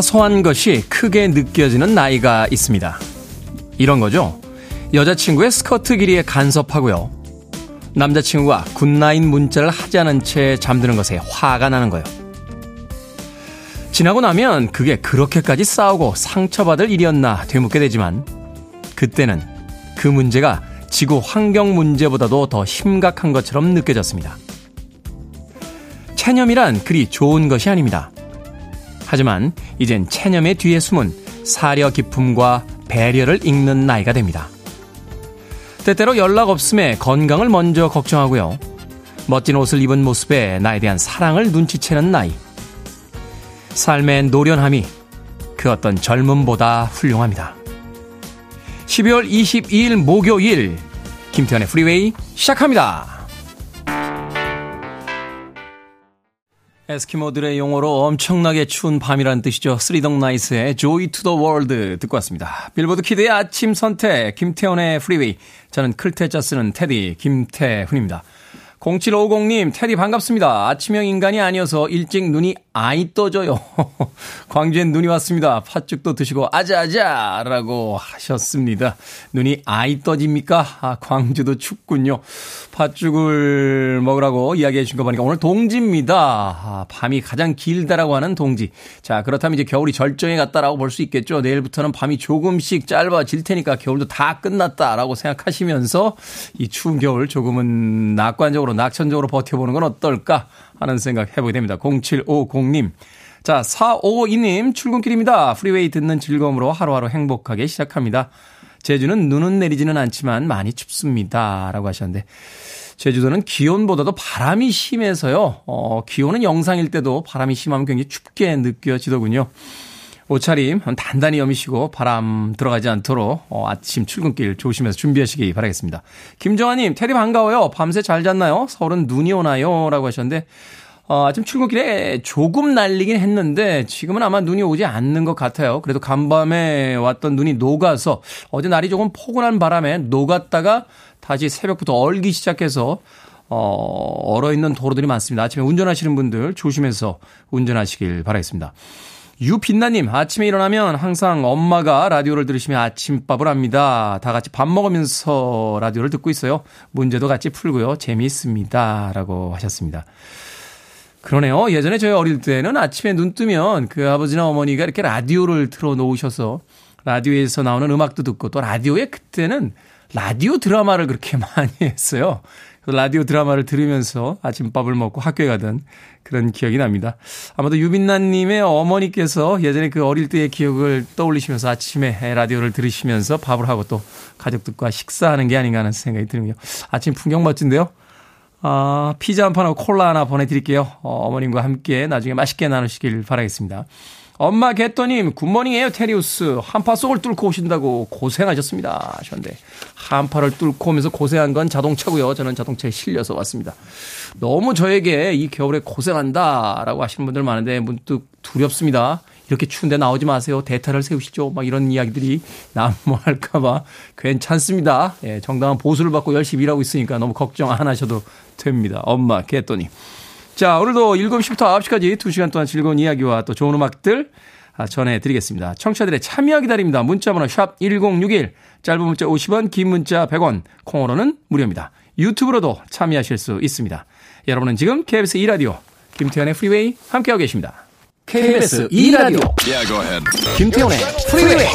사소한 것이 크게 느껴지는 나이가 있습니다. 이런 거죠. 여자친구의 스커트 길이에 간섭하고요. 남자친구가 good night 문자를 하지 않은 채 잠드는 것에 화가 나는 거예요. 지나고 나면 그게 그렇게까지 싸우고 상처받을 일이었나 되묻게 되지만 그때는 그 문제가 지구 환경 문제보다도 더 심각한 것처럼 느껴졌습니다. 체념이란 그리 좋은 것이 아닙니다. 하지만 이젠 체념의 뒤에 숨은 사려 깊음과 배려를 읽는 나이가 됩니다. 때때로 연락 없음에 건강을 먼저 걱정하고요. 멋진 옷을 입은 모습에 나에 대한 사랑을 눈치채는 나이. 삶의 노련함이 그 어떤 젊음보다 훌륭합니다. 12월 22일 목요일 김태훈의 프리웨이 시작합니다. 에스키모들의 용어로 엄청나게 추운 밤이라는 뜻이죠. Three Dog Night의 Joy to the World 듣고 왔습니다. 빌보드 kid의 아침 선택 김태훈의 프리웨이 저는 클 태 자 쓰는 테디 김태훈입니다. 0750님, 테디 반갑습니다. 아침형 인간이 아니어서 일찍 눈이 아이 떠져요. 광주엔 눈이 왔습니다. 팥죽도 드시고 아자아자 라고 하셨습니다. 눈이 아이 떠집니까? 아, 광주도 춥군요. 팥죽을 먹으라고 이야기해 준거 보니까 오늘 동지입니다. 아, 밤이 가장 길다라고 하는 동지. 자, 그렇다면 이제 겨울이 절정에 갔다라고 볼 수 있겠죠. 내일부터는 밤이 조금씩 짧아질 테니까 겨울도 다 끝났다라고 생각하시면서 이 추운 겨울 조금은 낙관적으로 낙천적으로 버텨보는 건 어떨까 하는 생각 해보게 됩니다. 0750님. 자, 4552님, 출근길입니다. 프리웨이 듣는 즐거움으로 하루하루 행복하게 시작합니다. 제주는 눈은 내리지는 않지만 많이 춥습니다. 라고 하셨는데, 제주도는 기온보다도 바람이 심해서요, 어, 기온은 영상일 때도 바람이 심하면 굉장히 춥게 느껴지더군요. 옷차림 단단히 여미시고 바람 들어가지 않도록 어, 아침 출근길 조심해서 준비하시기 바라겠습니다. 김정아님, 테디 반가워요. 밤새 잘 잤나요? 서울은 눈이 오나요? 라고 하셨는데, 어, 아침 출근길에 조금 날리긴 했는데 지금은 아마 눈이 오지 않는 것 같아요. 그래도 간밤에 왔던 눈이 녹아서 어제 날이 조금 포근한 바람에 녹았다가 다시 새벽부터 얼기 시작해서 어, 얼어 있는 도로들이 많습니다. 아침에 운전하시는 분들 조심해서 운전하시길 바라겠습니다. 유빛나님, 아침에 일어나면 항상 엄마가 라디오를 들으시며 아침밥을 합니다. 다 같이 밥 먹으면서 라디오를 듣고 있어요. 문제도 같이 풀고요. 재미있습니다. 라고 하셨습니다. 그러네요. 예전에 저희 어릴 때는 아침에 눈 뜨면 그 아버지나 어머니가 이렇게 라디오를 틀어 놓으셔서 라디오에서 나오는 음악도 듣고 또 라디오에 그때는 라디오 드라마를 그렇게 많이 했어요. 라디오 드라마를 들으면서 아침밥을 먹고 학교에 가던 그런 기억이 납니다. 아마도 유빈나님의 어머니께서 예전에 그 어릴 때의 기억을 떠올리시면서 아침에 라디오를 들으시면서 밥을 하고 또 가족들과 식사하는 게 아닌가 하는 생각이 드는요. 아침 풍경 멋진데요. 아, 피자 한 판하고 콜라 하나 보내드릴게요. 어, 어머님과 함께 나중에 맛있게 나누시길 바라겠습니다. 엄마 개또님, 굿모닝이에요, 테리우스. 한파 속을 뚫고 오신다고 고생하셨습니다. 하셨는데, 한파를 뚫고 오면서 고생한 건 자동차고요. 저는 자동차에 실려서 왔습니다. 너무 저에게 이 겨울에 고생한다. 라고 하시는 분들 많은데, 문득 두렵습니다. 이렇게 추운데 나오지 마세요. 대타를 세우시죠. 막 이런 이야기들이 난무할까봐 괜찮습니다. 예, 정당한 보수를 받고 열심히 일하고 있으니까 너무 걱정 안 하셔도 됩니다. 엄마, 개또님. 자, 오늘도 7시부터 9시까지 2시간 동안 즐거운 이야기와 또 좋은 음악들 아, 전해드리겠습니다. 청취자들의 참여 기다립니다. 문자번호 샵 1061, 짧은 문자 50원, 긴 문자 100원, 콩으로는 무료입니다. 유튜브로도 참여하실 수 있습니다. 여러분은 지금 KBS 2라디오 김태훈의 프리웨이 함께하고 계십니다. KBS 2라디오 yeah, 김태훈의 프리웨이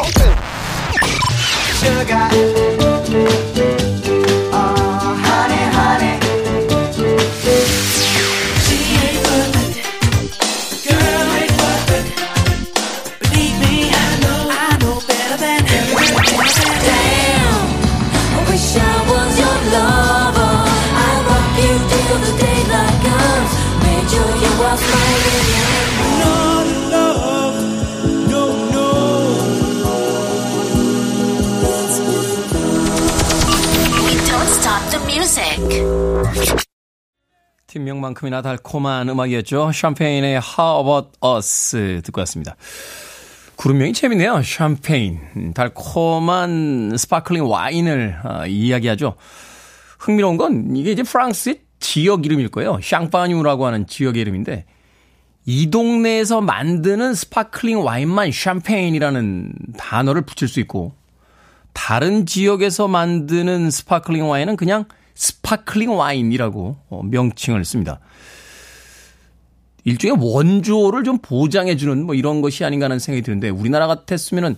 팀명만큼이나 달콤한 음악이었죠. 샴페인의 How About Us 듣고 왔습니다. 그룹명이 재밌네요. 샴페인. 달콤한 스파클링 와인을 어, 이야기하죠. 흥미로운 건 이게 이제 프랑스의 지역 이름일 거예요. 샹파뉴라고 하는 지역 이름인데 이 동네에서 만드는 스파클링 와인만 샴페인이라는 단어를 붙일 수 있고 다른 지역에서 만드는 스파클링 와인은 그냥 스파클링 와인이라고 어, 명칭을 씁니다. 일종의 원조를 좀 보장해주는 뭐 이런 것이 아닌가 하는 생각이 드는데 우리나라 같았으면은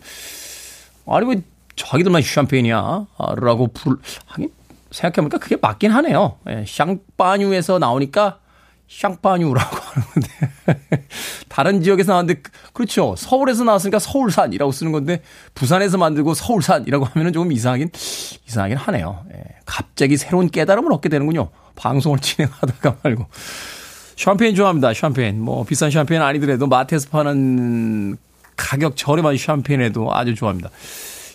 아니 왜 자기들만 샴페인이야? 라고 불, 하긴 생각해보니까 그게 맞긴 하네요. 예, 샹파뉴에서 나오니까 샹파뉴라고 하는데 다른 지역에서 나왔는데 그렇죠. 서울에서 나왔으니까 서울산이라고 쓰는 건데 부산에서 만들고 서울산이라고 하면은 조금 이상하긴 이상하긴 하네요. 예, 갑자기 새로운 깨달음을 얻게 되는군요. 방송을 진행하다가 말고 샴페인 좋아합니다. 샴페인. 뭐 비싼 샴페인 아니더라도 마트에서 파는 가격 저렴한 샴페인에도 아주 좋아합니다.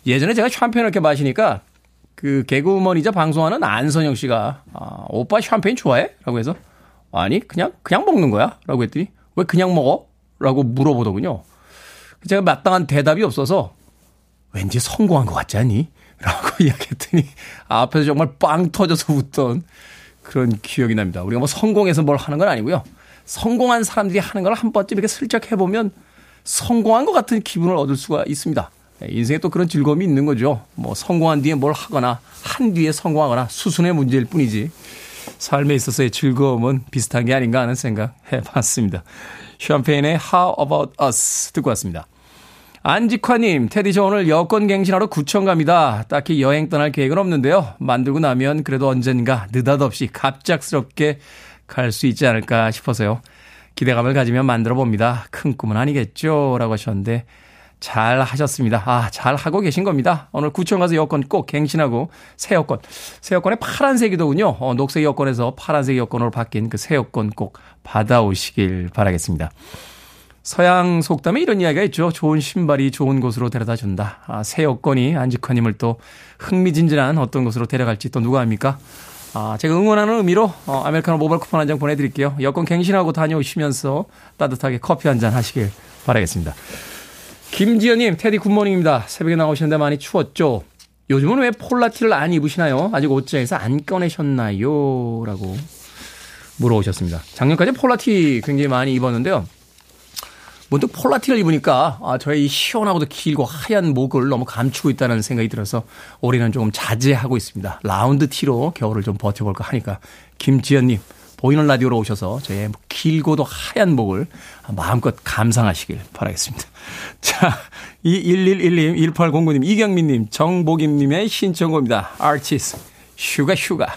예전에 제가 샴페인을 이렇게 마시니까 그 개그우먼이자 방송하는 안선영 씨가 아, 오빠 샴페인 좋아해? 라고 해서 아니 그냥 그냥 먹는 거야? 라고 했더니 왜 그냥 먹어? 라고 물어보더군요. 제가 마땅한 대답이 없어서 왠지 성공한 것 같지 않니? 라고 이야기했더니 앞에서 정말 빵 터져서 웃던 그런 기억이 납니다. 우리가 뭐 성공해서 뭘 하는 건 아니고요. 성공한 사람들이 하는 걸 한 번쯤 이렇게 슬쩍 해보면 성공한 것 같은 기분을 얻을 수가 있습니다. 네, 인생에 또 그런 즐거움이 있는 거죠. 뭐 성공한 뒤에 뭘 하거나 한 뒤에 성공하거나 수순의 문제일 뿐이지 삶에 있어서의 즐거움은 비슷한 게 아닌가 하는 생각 해봤습니다. 샴페인의 How About Us 듣고 왔습니다. 안직화님, 테디 저 오늘 여권 갱신하러 구청 갑니다. 딱히 여행 떠날 계획은 없는데요. 만들고 나면 그래도 언젠가 느닷없이 갑작스럽게 갈 수 있지 않을까 싶어서요. 기대감을 가지면 만들어 봅니다. 큰 꿈은 아니겠죠? 라고 하셨는데, 잘 하셨습니다. 아, 잘 하고 계신 겁니다. 오늘 구청 가서 여권 꼭 갱신하고 새 여권. 새 여권에 파란색이더군요. 어, 녹색 여권에서 파란색 여권으로 바뀐 그 새 여권 꼭 받아오시길 바라겠습니다. 서양 속담에 이런 이야기가 있죠. 좋은 신발이 좋은 곳으로 데려다 준다. 아, 새 여권이 안직환님을 또 흥미진진한 어떤 곳으로 데려갈지 또 누가 압니까? 아, 제가 응원하는 의미로 어, 아메리카노 모바일 쿠폰 한 장 보내드릴게요. 여권 갱신하고 다녀오시면서 따뜻하게 커피 한 잔 하시길 바라겠습니다. 김지연님, 테디 good morning입니다. 새벽에 나오시는데 많이 추웠죠? 요즘은 왜 폴라티를 안 입으시나요? 아직 옷장에서 안 꺼내셨나요? 라고 물어오셨습니다. 작년까지 폴라티 굉장히 많이 입었는데요. 문득 폴라티를 입으니까 아, 저의 이 시원하고도 길고 하얀 목을 너무 감추고 있다는 생각이 들어서 올해는 조금 자제하고 있습니다. 라운드 티로 겨울을 좀 버텨볼까 하니까 김지연님 보이는 라디오로 오셔서 저의 길고도 하얀 목을 마음껏 감상하시길 바라겠습니다. 자, 이 1112님, 1809님, 이경민님, 정복임님의 신청곡입니다. 아티스, Sugar Sugar.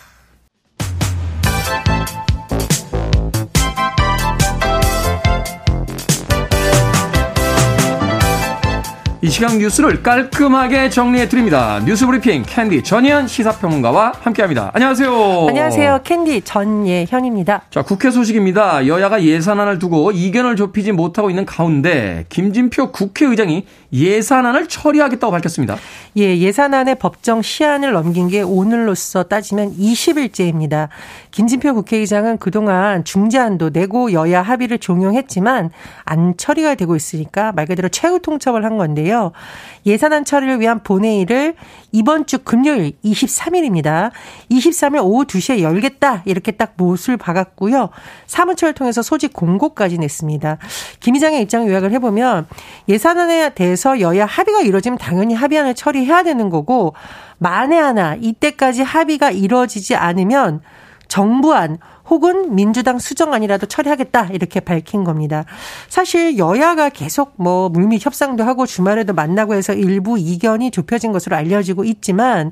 이 시간 뉴스를 깔끔하게 정리해 드립니다. 뉴스 브리핑 캔디 전예현 시사평론가와 함께합니다. 안녕하세요. 안녕하세요. 캔디 전예현입니다. 자, 국회 소식입니다. 여야가 예산안을 두고 이견을 좁히지 못하고 있는 가운데 김진표 국회의장이 예산안을 처리하겠다고 밝혔습니다. 예, 예산안의 법정 시한을 넘긴 게 오늘로써 따지면 20일째입니다. 김진표 국회의장은 그동안 중재안도 내고 여야 합의를 종용했지만 안 처리가 되고 있으니까 말 그대로 최후 통첩을 한 건데요. 예산안 처리를 위한 본회의를 이번 주 금요일 23일입니다. 23일 오후 2시에 열겠다. 이렇게 딱 못을 박았고요. 사무처를 통해서 소집 공고까지 냈습니다. 김 의장의 입장을 요약을 해보면 예산안에 대해서 여야 합의가 이루어지면 당연히 합의안을 처리해야 되는 거고 만에 하나 이때까지 합의가 이루어지지 않으면 정부안 혹은 민주당 수정안이라도 처리하겠다 이렇게 밝힌 겁니다. 사실 여야가 계속 뭐 물밑 협상도 하고 주말에도 만나고 해서 일부 이견이 좁혀진 것으로 알려지고 있지만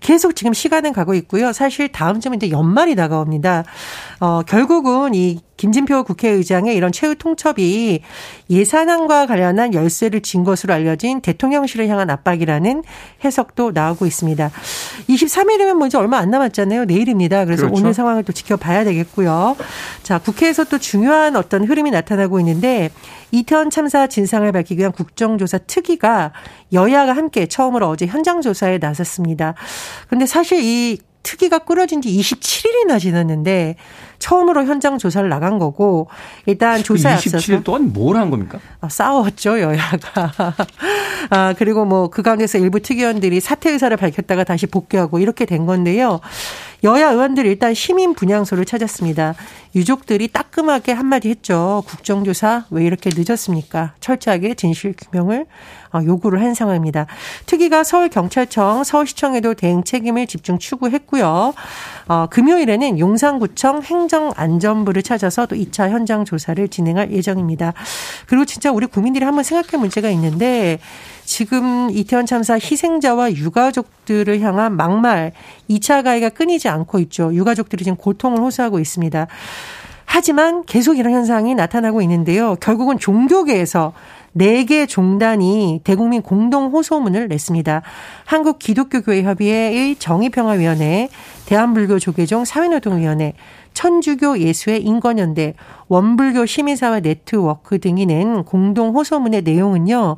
계속 지금 시간은 가고 있고요. 사실 다음 주면 이제 연말이 다가옵니다. 어 결국은 이 김진표 국회의장의 이런 최후 통첩이 예산안과 관련한 열쇠를 진 것으로 알려진 대통령실을 향한 압박이라는 해석도 나오고 있습니다. 23일이면 뭐 이제 얼마 안 남았잖아요. 내일입니다. 그래서 그렇죠. 오늘 상황을 또 지켜봐야 되겠고요. 자, 국회에서 또 중요한 어떤 흐름이 나타나고 있는데 이태원 참사 진상을 밝히기 위한 국정조사 특위가 여야가 함께 처음으로 어제 현장 조사에 나섰습니다. 근데 사실 이 특위가 꾸려진 지 27일이나 지났는데 처음으로 현장 조사를 나간 거고 일단 조사에 앞서서 27일 동안 뭘 한 겁니까? 아, 싸웠죠 여야가. 아 그리고 뭐그 가운데서 일부 특위원들이 사퇴 의사를 밝혔다가 다시 복귀하고 이렇게 된 건데요. 여야 의원들 일단 시민 분향소를 찾았습니다. 유족들이 따끔하게 한마디 했죠. 국정조사 왜 이렇게 늦었습니까? 철저하게 진실 규명을 어, 요구를 한 상황입니다. 특위가 서울경찰청, 서울시청에도 대응 책임을 집중 추구했고요. 어, 금요일에는 용산구청 행정안전부를 찾아서 또 2차 현장 조사를 진행할 예정입니다. 그리고 진짜 우리 국민들이 한번 생각할 문제가 있는데 지금 이태원 참사 희생자와 유가족들을 향한 막말 2차 가해가 끊이지 않고 있죠. 유가족들이 지금 고통을 호소하고 있습니다. 하지만 계속 이런 현상이 나타나고 있는데요. 결국은 종교계에서 4개 종단이 대국민 공동 호소문을 냈습니다. 한국 기독교교회 협의회의 정의평화위원회, 대한불교조계종 사회노동위원회, 천주교 예수의 인권연대, 원불교 시민사회 네트워크 등이 낸 공동 호소문의 내용은요.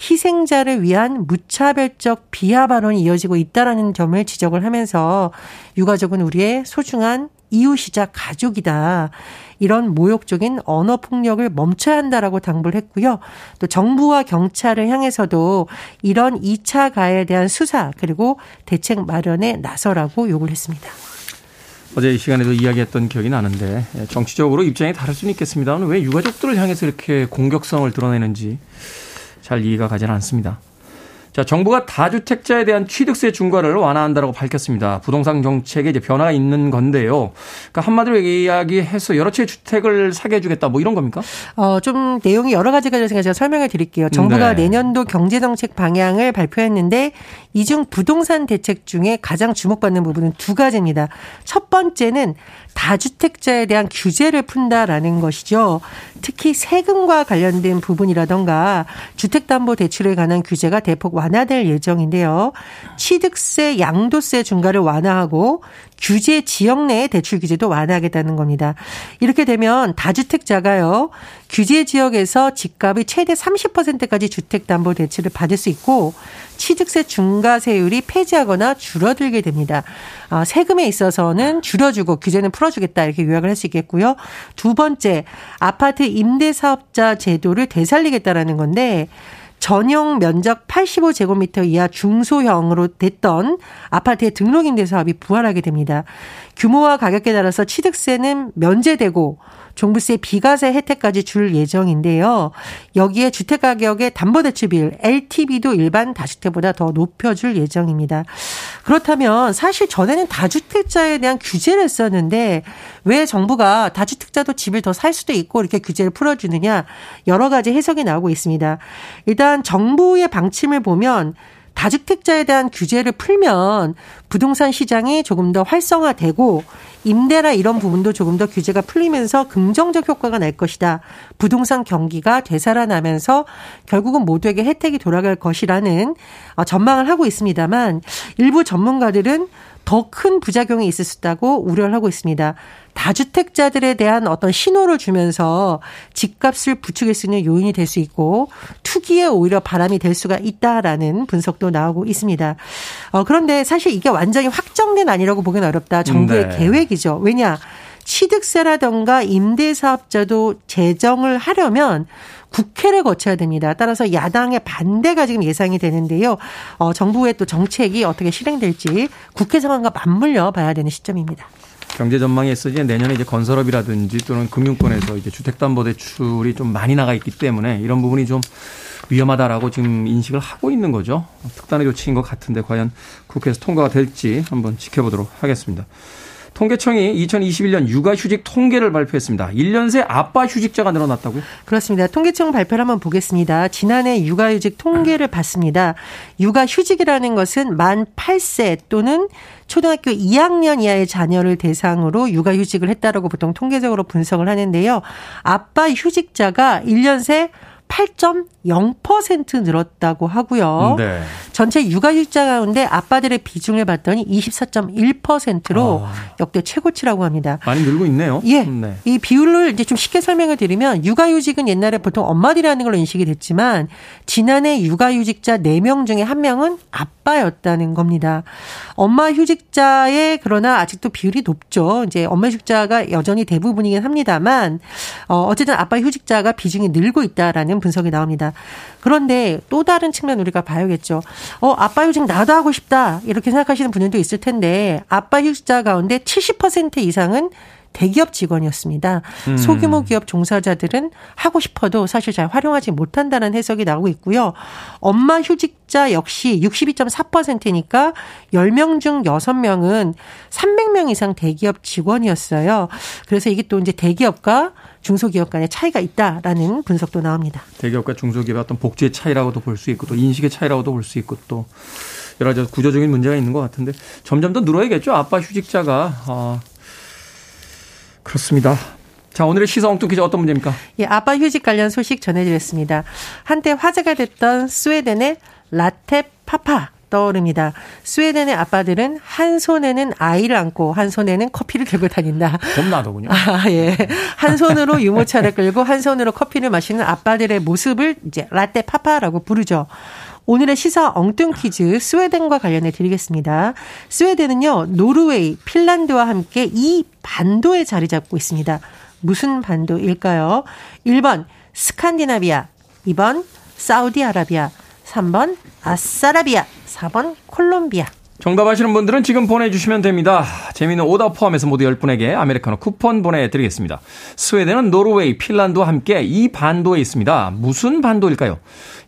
희생자를 위한 무차별적 비하 발언이 이어지고 있다라는 점을 지적을 하면서 유가족은 우리의 소중한 이웃이자 가족이다. 이런 모욕적인 언어 폭력을 멈춰야 한다라고 당부를 했고요. 또 정부와 경찰을 향해서도 이런 2차 가해에 대한 수사 그리고 대책 마련에 나서라고 요구를 했습니다. 어제 이 시간에도 이야기했던 기억이 나는데 예, 정치적으로 입장이 다를 수는 있겠습니다만 왜 유가족들을 향해서 이렇게 공격성을 드러내는지 잘 이해가 가지는 않습니다. 자, 정부가 다주택자에 대한 취득세 중과를 완화한다고 밝혔습니다. 부동산 정책에 이제 변화가 있는 건데요. 그러니까 한마디로 이야기해서 여러 채 주택을 사게 해주겠다 뭐 이런 겁니까? 어, 좀 내용이 여러 가지가 있어서 제가 설명을 드릴게요. 정부가 네. 내년도 경제정책 방향을 발표했는데 이 중 부동산 대책 중에 가장 주목받는 부분은 두 가지입니다. 첫 번째는 다주택자에 대한 규제를 푼다라는 것이죠. 특히 세금과 관련된 부분이라던가 주택담보대출에 관한 규제가 대폭 완화될 예정인데요. 취득세, 양도세 중과를 완화하고 규제 지역 내의 대출 규제도 완화하겠다는 겁니다. 이렇게 되면 다주택자가요. 규제 지역에서 집값이 최대 30%까지 주택담보 대출을 받을 수 있고 취득세 중과세율이 폐지하거나 줄어들게 됩니다. 아, 세금에 있어서는 줄여주고 규제는 풀어주겠다 이렇게 요약을 할 수 있겠고요. 두 번째 아파트 임대 사업자 제도를 되살리겠다라는 건데 전용 면적 85제곱미터 이하 중소형으로 됐던 아파트의 등록임대 사업이 부활하게 됩니다. 규모와 가격에 따라서 취득세는 면제되고 종부세 비과세 혜택까지 줄 예정인데요. 여기에 주택가격의 담보대출비율 LTV도 일반 다주택보다 더 높여줄 예정입니다. 그렇다면 사실 전에는 다주택자에 대한 규제를 했었는데 왜 정부가 다주택자도 집을 더 살 수도 있고 이렇게 규제를 풀어주느냐 여러 가지 해석이 나오고 있습니다. 일단 정부의 방침을 보면 다주택자에 대한 규제를 풀면 부동산 시장이 조금 더 활성화되고 임대나 이런 부분도 조금 더 규제가 풀리면서 긍정적 효과가 날 것이다. 부동산 경기가 되살아나면서 결국은 모두에게 혜택이 돌아갈 것이라는 어, 전망을 하고 있습니다만 일부 전문가들은 더 큰 부작용이 있을 수 있다고 우려를 하고 있습니다. 다주택자들에 대한 어떤 신호를 주면서 집값을 부추길 수 있는 요인이 될 수 있고 투기에 오히려 바람이 될 수가 있다라는 분석도 나오고 있습니다. 어, 그런데 사실 이게 완전히 확정된 아니라고 보기는 어렵다. 정부의 네. 계획이죠. 왜냐? 취득세라던가 임대사업자도 제정을 하려면 국회를 거쳐야 됩니다. 따라서 야당의 반대가 지금 예상이 되는데요. 어, 정부의 또 정책이 어떻게 실행될지 국회 상황과 맞물려 봐야 되는 시점입니다. 경제 전망에 있어 이제 내년에 이제 건설업이라든지 또는 금융권에서 이제 주택담보대출이 좀 많이 나가 있기 때문에 이런 부분이 좀 위험하다라고 지금 인식을 하고 있는 거죠. 특단의 조치인 것 같은데 과연 국회에서 통과가 될지 한번 지켜보도록 하겠습니다. 통계청이 2021년 육아휴직 통계를 발표했습니다. 1년 새 아빠 휴직자가 늘어났다고요? 그렇습니다. 통계청 발표를 한번 보겠습니다. 지난해 육아휴직 통계를 봤습니다. 육아휴직이라는 것은 만 8세 또는 초등학교 2학년 이하의 자녀를 대상으로 육아휴직을 했다라고 보통 통계적으로 분석을 하는데요. 아빠 휴직자가 1년 새 8.0% 늘었다고 하고요. 네. 전체 육아휴직자 가운데 아빠들의 비중을 봤더니 24.1%로 아. 역대 최고치라고 합니다. 많이 늘고 있네요. 예. 네. 이 비율을 이제 좀 쉽게 설명을 드리면 육아휴직은 옛날에 보통 엄마들이 하는 걸로 인식이 됐지만 지난해 육아휴직자 4명 중에 1명은 아빠였다는 겁니다. 엄마 휴직자의 그러나 아직도 비율이 높죠. 이제 엄마 휴직자가 여전히 대부분이긴 합니다만 어 어쨌든 아빠 휴직자가 비중이 늘고 있다라는 있다는 분석이 나옵니다. 그런데 또 다른 측면 우리가 봐야겠죠. 어, 아빠 휴직 나도 하고 싶다. 이렇게 생각하시는 분들도 있을 텐데 아빠 휴직자 가운데 70% 이상은 대기업 직원이었습니다. 음. 소규모 기업 종사자들은 하고 싶어도 사실 잘 활용하지 못한다는 해석이 나오고 있고요. 엄마 휴직자 역시 62.4%니까 10명 중 6명은 300명 이상 대기업 직원이었어요. 그래서 이게 또 이제 대기업과 중소기업 간의 차이가 있다라는 분석도 나옵니다. 대기업과 중소기업의 어떤 복지의 차이라고도 볼 수 있고 또 인식의 차이라고도 볼 수 있고 또 여러 가지 구조적인 문제가 있는 것 같은데 점점 더 늘어야겠죠. 아빠 휴직자가 아, 그렇습니다. 자, 오늘의 시사 엉뚱 퀴즈 어떤 문제입니까? 예, 아빠 휴직 관련 소식 전해드렸습니다. 한때 화제가 됐던 스웨덴의 라테 파파 떠오릅니다. 스웨덴의 아빠들은 한 손에는 아이를 안고 한 손에는 커피를 들고 다닌다. 겁나더군요. 아, 예. 한 손으로 유모차를 끌고 한 손으로 커피를 마시는 아빠들의 모습을 이제 라떼 파파라고 부르죠. 오늘의 시사 엉뚱 퀴즈 스웨덴과 관련해 드리겠습니다. 스웨덴은요, 노르웨이, 핀란드와 함께 이 반도에 자리 잡고 있습니다. 무슨 반도일까요? 1번 스칸디나비아, 2번 사우디아라비아, 3번 아싸라비아, 4번 콜롬비아. 정답 아시는 분들은 지금 보내주시면 됩니다. 재미있는 오답 포함해서 모두 10분에게 아메리카노 쿠폰 보내드리겠습니다. 스웨덴은 노르웨이, 핀란드와 함께 이 반도에 있습니다. 무슨 반도일까요?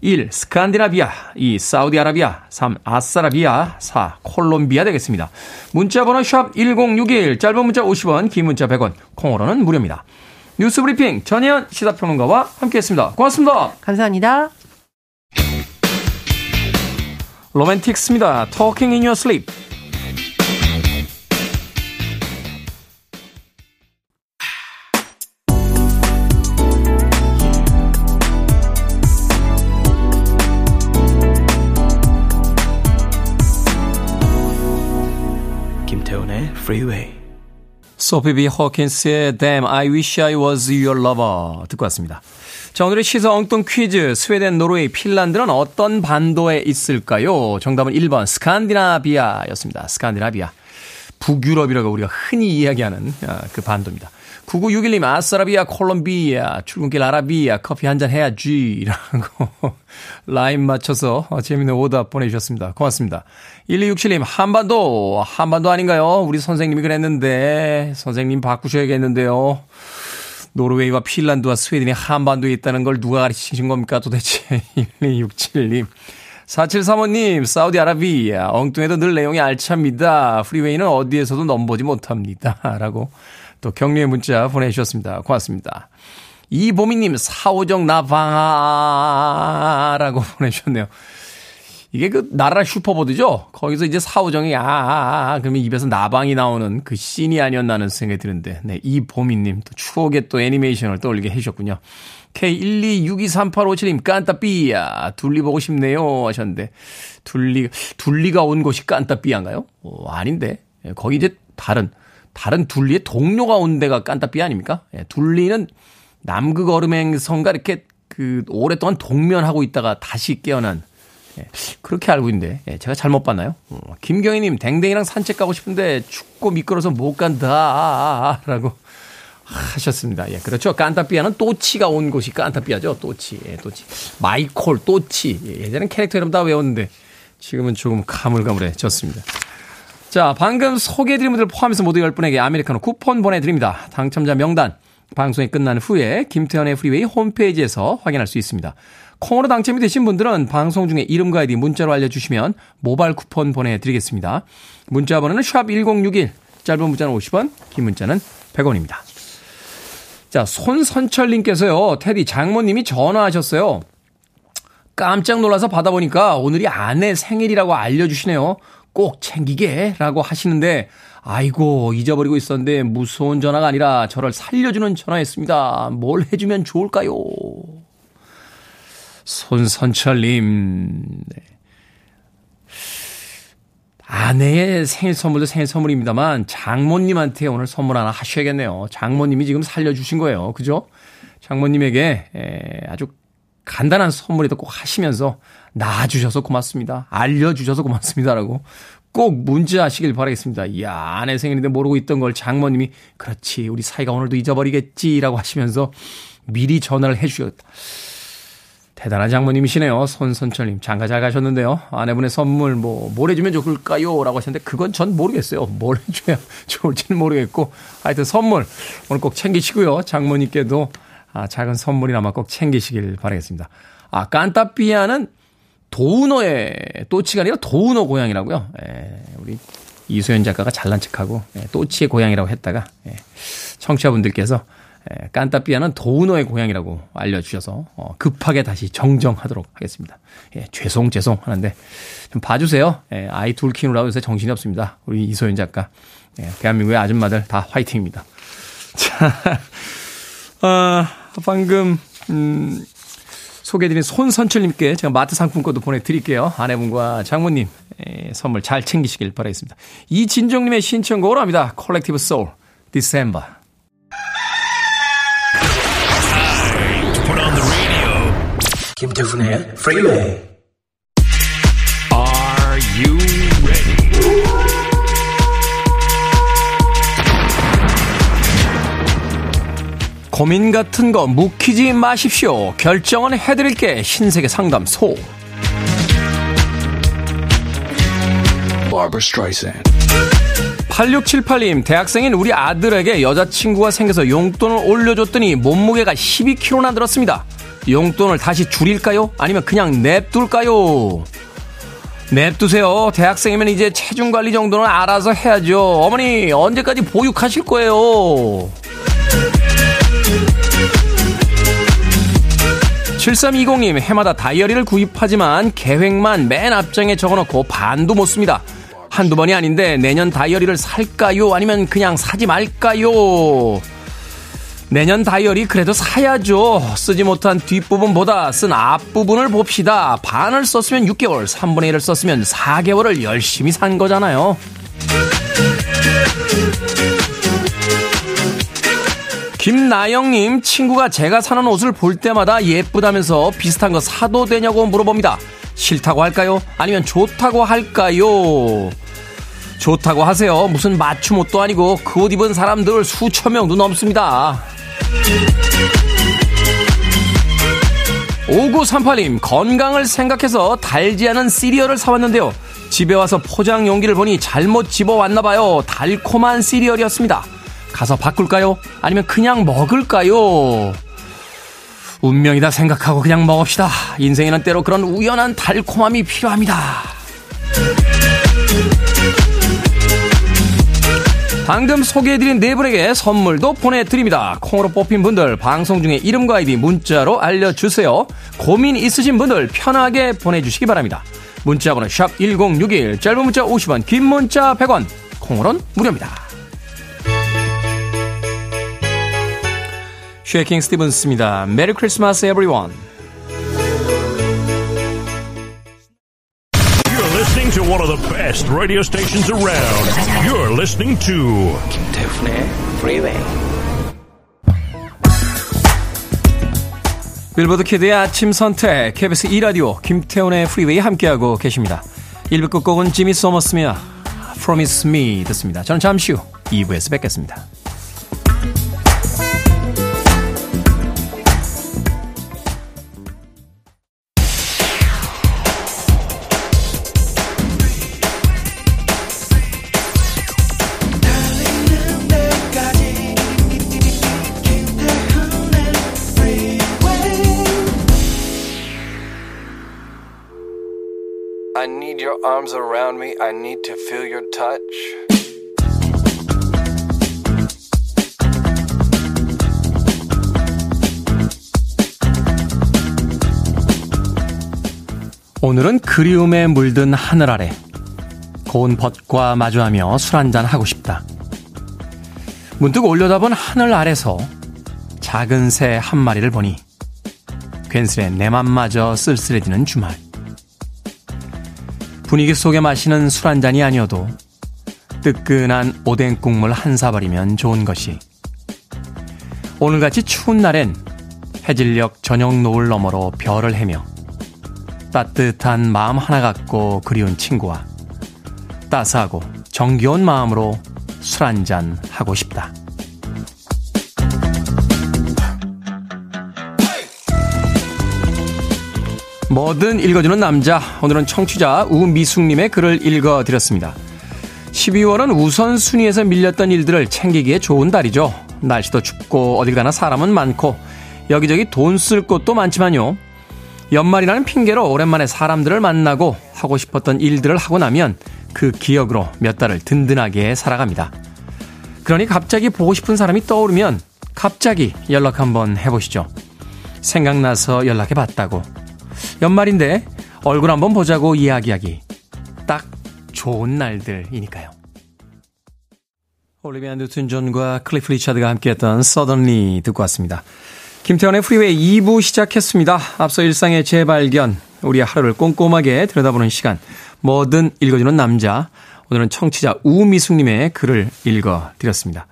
1. 스칸디나비아 2. 사우디아라비아 3. 아싸라비아 4. 콜롬비아 되겠습니다. 문자번호 샵 1061 짧은 문자 50원 긴 문자 100원 콩으로는 무료입니다. 뉴스브리핑 전혜연 시사평론가와 함께했습니다. 고맙습니다. 감사합니다. 로맨틱스입니다. Talking in your sleep. 김태훈의 Freeway. 소피 비 호킨스의 Damn I Wish I Was Your Lover 듣고 왔습니다. 자, 오늘의 시사 엉뚱 퀴즈. 스웨덴, 노르웨이, 핀란드는 어떤 반도에 있을까요? 정답은 1번 스칸디나비아였습니다. 스칸디나비아. 북유럽이라고 우리가 흔히 이야기하는 아, 그 반도입니다. 9961님, 아싸라비아, 콜롬비아, 출근길 아라비아, 커피 한 잔 해야지. 라고 rhyme 맞춰서 재밌는 오답 보내주셨습니다. 고맙습니다. 1267님, 한반도, 한반도 아닌가요? 우리 선생님이 그랬는데, 선생님 바꾸셔야겠는데요. 노르웨이와 핀란드와 스웨덴이 한반도에 있다는 걸 누가 가르치신 겁니까 도대체 1267님 4735님 사우디아라비아. 엉뚱해도 늘 내용이 알찹니다. 프리웨이는 어디에서도 넘보지 못합니다. 라고 또 격려의 문자 보내주셨습니다. 고맙습니다. 이보미님 사오정 나방아 라고 보내주셨네요. 이게 그 나라 슈퍼보드죠? 거기서 이제 사우정이 아, 아, 아, 그러면 입에서 나방이 나오는 그 씬이 아니었나 하는 생각이 드는데, 네, 이보미님 또 추억의 또 애니메이션을 떠올리게 해주셨군요. K126238557님, 깐따삐야. 둘리 보고 싶네요. 하셨는데, 둘리, 둘리가 온 곳이 깐따삐야인가요? 어, 아닌데. 예, 거기 이제 다른, 다른 둘리의 동료가 온 데가 깐따삐 아닙니까? 예, 둘리는 남극 얼음행성과 이렇게 그 오랫동안 동면하고 있다가 다시 깨어난 예, 그렇게 알고 있는데 예, 제가 잘못 봤나요? 어, 김경희님 댕댕이랑 산책 가고 싶은데 춥고 미끄러서 못 간다라고 하셨습니다. 예, 그렇죠. 깐타피아는 또치가 온 곳이 깐타피아죠. 또치, 예, 또치. 마이콜, 또치. 예, 예전엔 캐릭터 이름 다 외웠는데 지금은 조금 가물가물해졌습니다. 자, 방금 소개해드린 분들 포함해서 모두 10분에게 아메리카노 쿠폰 보내드립니다. 당첨자 명단 방송이 끝난 후에 김태훈의 프리웨이 홈페이지에서 확인할 수 있습니다. 콩으로 당첨이 되신 분들은 방송 중에 이름과 아이디 문자로 알려주시면 모바일 쿠폰 보내드리겠습니다. 문자 번호는 샵1061, 짧은 문자는 50원, 긴 문자는 100원입니다. 자, 손선철님께서요, 테디 장모님이 전화하셨어요. 깜짝 놀라서 받아보니까 오늘이 아내 생일이라고 알려주시네요. 꼭 챙기게 라고 하시는데, 아이고, 잊어버리고 있었는데 무서운 전화가 아니라 저를 살려주는 전화였습니다. 뭘 해주면 좋을까요? 손선철님. 네. 아내의 생일 선물도 생일 선물입니다만 장모님한테 오늘 선물 하나 하셔야겠네요. 장모님이 지금 살려주신 거예요. 그죠? 장모님에게 아주 간단한 선물이도 꼭 하시면서 낳아주셔서 고맙습니다. 알려주셔서 고맙습니다라고 꼭 문자하시길 바라겠습니다. 이야, 아내 생일인데 모르고 있던 걸 장모님이 그렇지, 우리 사이가 오늘도 잊어버리겠지라고 하시면서 미리 전화를 해주셨다. 대단한 장모님이시네요. 손선철님. 장가 잘 가셨는데요. 아내분의 선물 뭐, 뭘 해주면 좋을까요? 라고 하셨는데, 그건 전 모르겠어요. 뭘 해줘야 좋을지는 모르겠고. 하여튼 선물, 오늘 꼭 챙기시고요. 장모님께도 아, 작은 선물이나마 꼭 챙기시길 바라겠습니다. 아, 깐따삐아는 도우너의, 또치가 아니라 도우너 고향이라고요. 예, 우리 이소연 작가가 잘난 척하고, 예, 또치의 고향이라고 했다가, 예, 청취자분들께서 예, 깐따삐아는 도우너의 고향이라고 알려주셔서 어, 급하게 다시 정정하도록 하겠습니다. 예, 죄송 죄송 하는데 좀 봐주세요. 예, 아이 둘 키우느라고 요새 정신이 없습니다. 우리 이소연 작가. 예, 대한민국의 아줌마들 다 화이팅입니다. 자, 아, 방금 음, 소개해드린 손선철님께 제가 마트 상품권도 보내드릴게요. 아내분과 장모님 예, 선물 잘 챙기시길 바라겠습니다. 이진종님의 신청곡으로 합니다. Collective Soul, December. 김태훈의 프리웨이 Are you ready? 고민 같은 거 묵히지 마십시오. 결정은 해드릴게 신세계 상담소. Barbara Streisand. 8678님, 대학생인 우리 아들에게 여자친구가 생겨서 용돈을 올려줬더니 몸무게가 12kg나 늘었습니다. 용돈을 다시 줄일까요? 아니면 그냥 냅둘까요? 냅두세요. 대학생이면 이제 체중 관리 정도는 알아서 해야죠. 어머니, 언제까지 보육하실 거예요? 7320님, 해마다 다이어리를 구입하지만 계획만 맨 앞장에 적어놓고 반도 못 씁니다. 한두 번이 아닌데 내년 다이어리를 살까요? 아니면 그냥 사지 말까요? 내년 다이어리 그래도 사야죠. 쓰지 못한 뒷부분보다 쓴 앞부분을 봅시다. 반을 썼으면 6개월, 3분의 1을 썼으면 4개월을 열심히 산 거잖아요. 김나영님, 친구가 제가 사는 옷을 볼 때마다 예쁘다면서 비슷한 거 사도 되냐고 물어봅니다. 싫다고 할까요? 아니면 좋다고 할까요? 좋다고 하세요. 무슨 맞춤 옷도 아니고 그 옷 입은 사람들 수천 명도 넘습니다. 5938님, 건강을 생각해서 달지 않은 시리얼을 사왔는데요. 집에 와서 포장 용기를 보니 잘못 집어왔나봐요. 달콤한 시리얼이었습니다. 가서 바꿀까요? 아니면 그냥 먹을까요? 운명이다 생각하고 그냥 먹읍시다. 인생에는 때로 그런 우연한 달콤함이 필요합니다. 방금 소개해드린 네 분에게 선물도 보내드립니다. 콩으로 뽑힌 분들 방송 중에 이름과 아이디 문자로 알려주세요. 고민 있으신 분들 편하게 보내주시기 바랍니다. 문자번호 샵 1061, 짧은 문자 50원, 긴 문자 100원, 콩으로는 무료입니다. 쉐이킹 스티븐스입니다. Merry Christmas Everyone. To one of the best radio stations around. You're listening to 김태훈의 프리웨이 빌보드 kid의 아침 선택 KBS 2라디오 김태훈의 프리웨이 함께하고 계십니다. 1부 끝곡은 지미 소머스며 Promise Me 듣습니다. 저는 잠시 후 2부에서 뵙겠습니다. Arms around me. I need to feel your touch. 오늘은 그리움에 물든 하늘 아래 고운 벗과 마주하며 술 한잔 하고 싶다. 문득 올려다본 하늘 아래서 작은 새 한 마리를 보니 괜스레 내 맘마저 쓸쓸해지는 주말. 분위기 속에 마시는 술 한 잔이 아니어도 뜨끈한 오뎅 국물 한 사발이면 좋은 것이. 오늘같이 추운 날엔 해질녘 저녁 노을 너머로 별을 헤며 따뜻한 마음 하나 갖고 그리운 친구와 따스하고 정겨운 마음으로 술 한 잔 하고 싶다. 뭐든 읽어주는 남자. 오늘은 청취자 우미숙님의 글을 읽어드렸습니다. 12월은 우선순위에서 밀렸던 일들을 챙기기에 좋은 달이죠. 날씨도 춥고 어딜 가나 사람은 많고 여기저기 돈 쓸 곳도 많지만요. 연말이라는 핑계로 오랜만에 사람들을 만나고 하고 싶었던 일들을 하고 나면 그 기억으로 몇 달을 든든하게 살아갑니다. 그러니 갑자기 보고 싶은 사람이 떠오르면 갑자기 연락 한번 해보시죠. 생각나서 연락해 봤다고. 연말인데 얼굴 한번 보자고 이야기하기. 딱 좋은 날들이니까요. 올리비아 뉴튼 존과 클리프 리차드가 함께했던 Suddenly 듣고 왔습니다. 김태훈의 프리웨이 2부 시작했습니다. 앞서 일상의 재발견, 우리의 하루를 꼼꼼하게 들여다보는 시간, 뭐든 읽어주는 남자. 오늘은 청취자 우미숙님의 글을 읽어드렸습니다.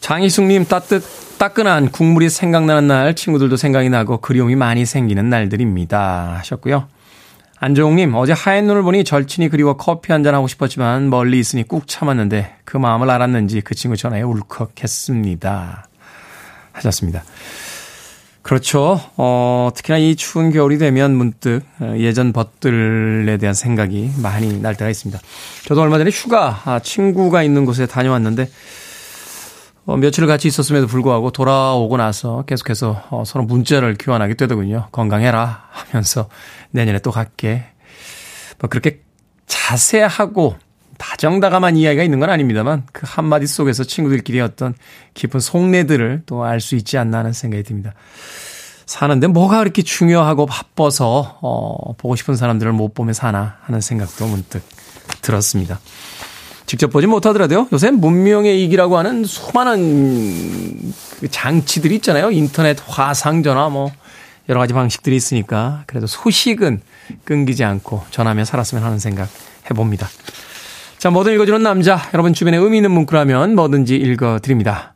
장희숙님 따뜻, 따끈한 국물이 생각나는 날, 친구들도 생각이 나고 그리움이 많이 생기는 날들입니다. 하셨고요. 안정욱님, 어제 하얀 눈을 보니 절친이 그리워 커피 한 잔 하고 싶었지만 멀리 있으니 꾹 참았는데 그 마음을 알았는지 그 친구 전화에 울컥했습니다. 하셨습니다. 그렇죠. 어, 특히나 이 추운 겨울이 되면 문득 예전 벗들에 대한 생각이 많이 날 때가 있습니다. 저도 얼마 전에 휴가, 아, 친구가 있는 곳에 다녀왔는데, 어, 며칠을 같이 있었음에도 불구하고 돌아오고 나서 계속해서 어, 서로 문자를 교환하게 되더군요. 건강해라 하면서 내년에 또 갈게. 뭐 그렇게 자세하고 다정다감한 이야기가 있는 건 아닙니다만 그 한마디 속에서 친구들끼리 어떤 깊은 속내들을 또 알 수 있지 않나 하는 생각이 듭니다. 사는데 뭐가 그렇게 중요하고 바빠서 어, 보고 싶은 사람들을 못 보며 사나 하는 생각도 문득 들었습니다. 직접 보지 못하더라도요. 요새 문명의 이기라고 하는 수많은 그 장치들이 있잖아요. 인터넷, 화상전화 뭐 여러 가지 방식들이 있으니까 그래도 소식은 끊기지 않고 전하며 살았으면 하는 생각 해봅니다. 자, 뭐든 읽어주는 남자. 여러분 주변에 의미 있는 문구라면 뭐든지 읽어드립니다.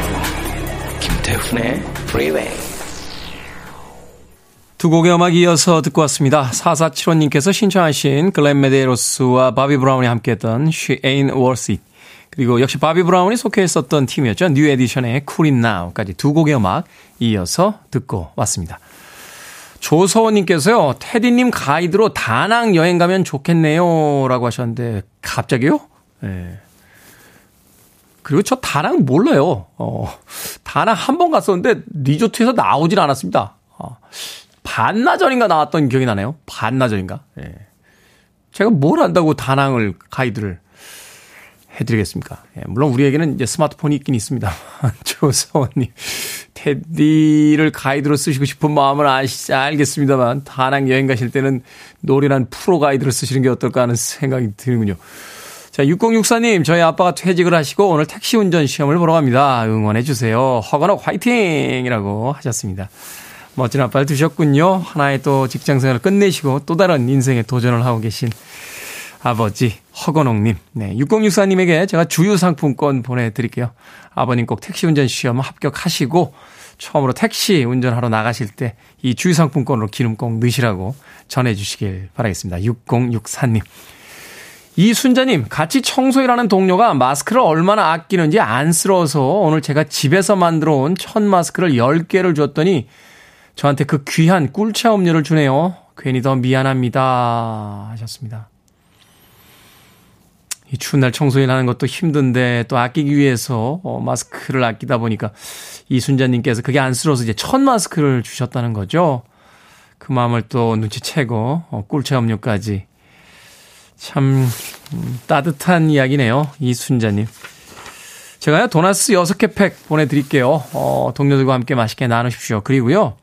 김태훈의 Freeway. 두 곡의 음악 이어서 듣고 왔습니다. 4475님께서 신청하신 글렌 메데로스와 바비 브라운이 함께했던 She Ain't Worth It. 그리고 역시 바비 브라운이 속해 있었던 팀이었죠. 뉴 에디션의 Cool It Now까지 두 곡의 음악 이어서 듣고 왔습니다. 조서원님께서요, 테디님 가이드로 다낭 여행 가면 좋겠네요. 라고 하셨는데, 갑자기요? 예. 네. 그리고 저 다낭 몰라요. 어, 다낭 한 번 갔었는데, 리조트에서 나오질 않았습니다. 어, 반나절인가 나왔던 기억이 나네요. 반나절인가? 예. 제가 뭘 안다고 다낭을 가이드를 해드리겠습니까? 예, 물론 우리에게는 이제 스마트폰이 있긴 있습니다. 조서원님. 테디를 가이드로 쓰시고 싶은 마음을 아시, 알겠습니다만, 다낭 여행 가실 때는 노련한 프로 가이드를 쓰시는 게 어떨까 하는 생각이 드는군요. 자, 6064님, 저희 아빠가 퇴직을 하시고 오늘 택시 운전 시험을 보러 갑니다. 응원해주세요. 허건호 화이팅! 이라고 하셨습니다. 멋진 아빠를 두셨군요. 하나의 또 직장 생활을 끝내시고 또 다른 인생에 도전을 하고 계신 아버지 허건옥님. 네, 6064님에게 제가 주유 상품권 보내드릴게요. 아버님 꼭 택시 운전 시험 합격하시고 처음으로 택시 운전하러 나가실 때 이 주유 상품권으로 기름 꼭 넣으시라고 전해주시길 바라겠습니다. 6064님. 이순자님, 같이 청소일하는 동료가 마스크를 얼마나 아끼는지 안쓰러워서 오늘 제가 집에서 만들어 온 천 마스크를 10개를 줬더니 저한테 그 귀한 꿀차 음료를 주네요. 괜히 더 미안합니다. 하셨습니다. 이 추운 날 청소일 하는 것도 힘든데 또 아끼기 위해서 어, 마스크를 아끼다 보니까 이순자님께서 그게 안쓰러워서 이제 천 마스크를 주셨다는 거죠. 그 마음을 또 눈치채고 어, 꿀차 음료까지 참 음, 따뜻한 이야기네요. 이순자님. 제가요 도나스 6개 팩 보내드릴게요. 어, 동료들과 함께 맛있게 나누십시오. 그리고요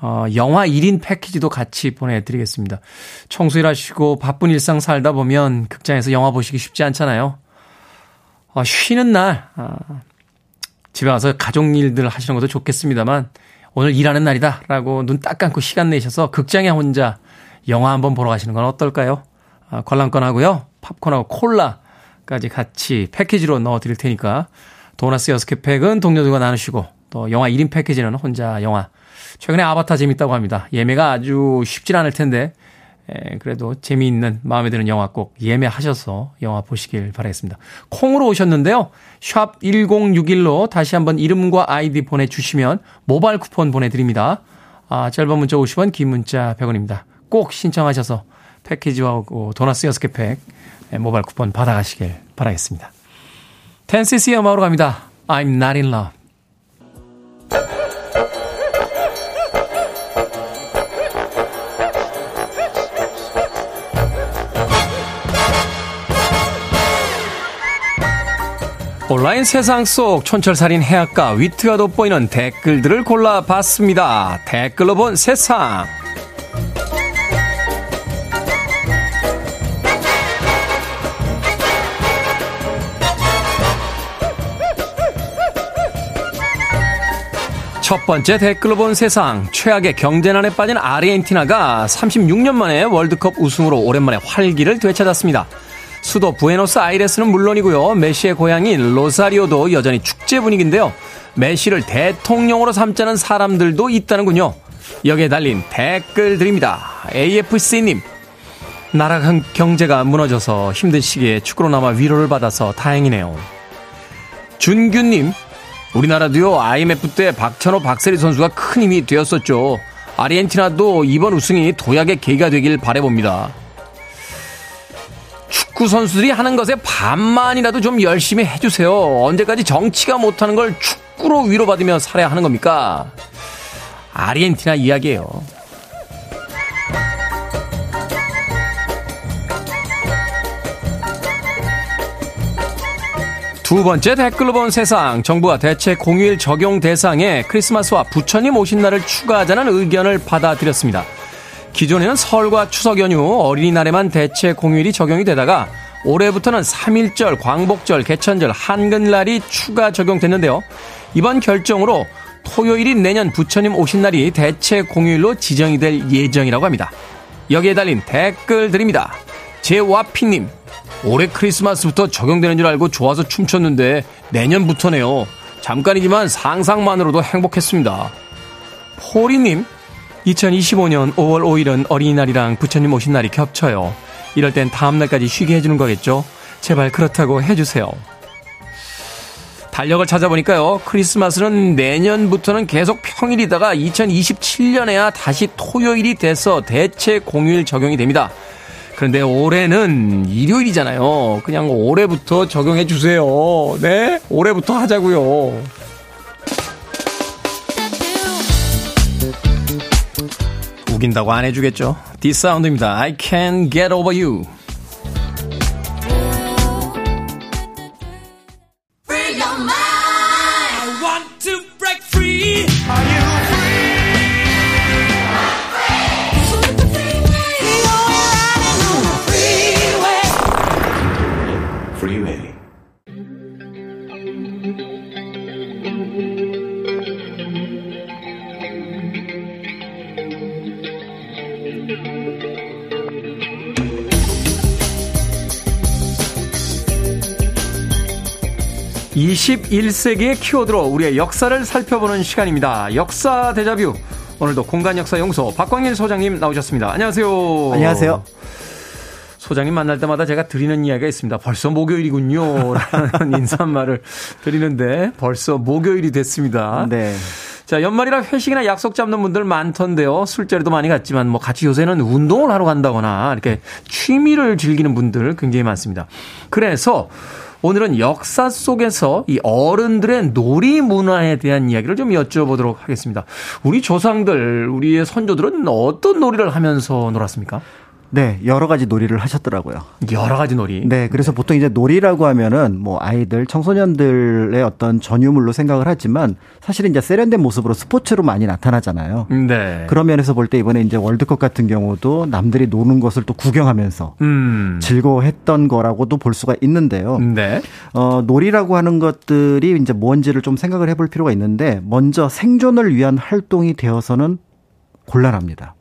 어, 영화 1인 패키지도 같이 보내드리겠습니다. 청소 일 하시고 바쁜 일상 살다 보면 극장에서 영화 보시기 쉽지 않잖아요. 어, 쉬는 날, 어, 집에 와서 가족 일들 하시는 것도 좋겠습니다만, 오늘 일하는 날이다. 라고 눈 딱 감고 시간 내셔서 극장에 혼자 영화 한번 보러 가시는 건 어떨까요? 아, 관람권하고요. 팝콘하고 콜라까지 같이 패키지로 넣어 드릴 테니까 도나스 6개 팩은 동료들과 나누시고 또 영화 1인 패키지는 혼자 영화. 최근에 아바타 재밌다고 합니다. 예매가 아주 쉽진 않을 텐데 에, 그래도 재미있는 마음에 드는 영화 꼭 예매하셔서 영화 보시길 바라겠습니다. 콩으로 오셨는데요. 샵 1061로 다시 한번 이름과 아이디 보내주시면 모바일 쿠폰 보내드립니다. 아, 짧은 문자 50원, 긴 문자 100원입니다. 꼭 신청하셔서 패키지와 도나스 6개 팩 모바일 쿠폰 받아가시길 바라겠습니다. 텐시스의 음악으로 갑니다. I'm not in love. 온라인 세상 속 촌철살인 해악과 위트가 돋보이는 댓글들을 골라봤습니다. 댓글로 본 세상. 첫 번째 댓글로 본 세상. 최악의 경제난에 빠진 아르헨티나가 36년 만에 월드컵 우승으로 오랜만에 활기를 되찾았습니다. 수도 부에노스 아이레스는 물론이고요. 메시의 고향인 로사리오도 여전히 축제 분위기인데요. 메시를 대통령으로 삼자는 사람들도 있다는군요. 여기에 달린 댓글 드립니다. AFC님. 나라 경제가 무너져서 힘든 시기에 축구로나마 위로를 받아서 다행이네요. 준규님. 우리나라도요, IMF 때 박찬호, 박세리 선수가 큰 힘이 되었었죠. 아르헨티나도 이번 우승이 도약의 계기가 되길 바래봅니다. 축구 선수들이 하는 것에 반만이라도 좀 열심히 해주세요. 언제까지 정치가 못하는 걸 축구로 위로받으며 살아야 하는 겁니까? 아르헨티나 이야기예요. 두 번째 댓글로 본 세상. 정부가 대책 공휴일 적용 대상에 크리스마스와 부처님 오신 날을 추가하자는 의견을 받아들였습니다. 기존에는 설과 추석 연휴, 어린이날에만 대체 공휴일이 적용이 되다가 올해부터는 3일절, 광복절, 개천절, 한글날이 추가 적용됐는데요. 이번 결정으로 토요일이 내년 부처님 오신 날이 대체 공휴일로 지정이 될 예정이라고 합니다. 여기에 달린 댓글 드립니다. 제와피님, 올해 크리스마스부터 적용되는 줄 알고 좋아서 춤췄는데 내년부터네요. 잠깐이지만 상상만으로도 행복했습니다. 포리님, 2025년 5월 5일은 어린이날이랑 부처님 오신 날이 겹쳐요. 이럴 땐 다음날까지 쉬게 해주는 거겠죠? 제발 그렇다고 해주세요. 달력을 찾아보니까요, 크리스마스는 내년부터는 계속 평일이다가 2027년에야 다시 토요일이 돼서 대체 공휴일 적용이 됩니다. 그런데 올해는 일요일이잖아요. 그냥 올해부터 적용해 주세요. 네? 올해부터 하자고요. 우긴다고 안 해주겠죠. 디사운드입니다. I can get over you. 21세기의 키워드로 우리의 역사를 살펴보는 시간입니다. 역사 대자뷰. 오늘도 공간 역사 연구소 박광일 소장님 나오셨습니다. 안녕하세요. 안녕하세요. 소장님 만날 때마다 제가 드리는 이야기가 있습니다. 벌써 목요일이군요. 라는 인사말을 드리는데 벌써 목요일이 됐습니다. 네. 자, 연말이라 회식이나 약속 잡는 분들 많던데요. 술자리도 많이 갔지만 뭐 같이 요새는 운동을 하러 간다거나 이렇게 취미를 즐기는 분들 굉장히 많습니다. 그래서 오늘은 역사 속에서 이 어른들의 놀이 문화에 대한 이야기를 좀 여쭤보도록 하겠습니다. 우리 조상들, 우리의 선조들은 어떤 놀이를 하면서 놀았습니까? 네, 여러 가지 놀이를 하셨더라고요. 여러 가지 놀이. 네, 그래서 보통 이제 놀이라고 하면은 뭐 아이들, 청소년들의 어떤 전유물로 생각을 하지만 사실은 이제 세련된 모습으로 스포츠로 많이 나타나잖아요. 네. 그런 면에서 볼 때 이번에 이제 월드컵 같은 경우도 남들이 노는 것을 또 구경하면서 음. 즐거워했던 거라고도 볼 수가 있는데요. 네. 어, 놀이라고 하는 것들이 이제 뭔지를 좀 생각을 해볼 필요가 있는데 먼저 생존을 위한 활동이 되어서는 곤란합니다.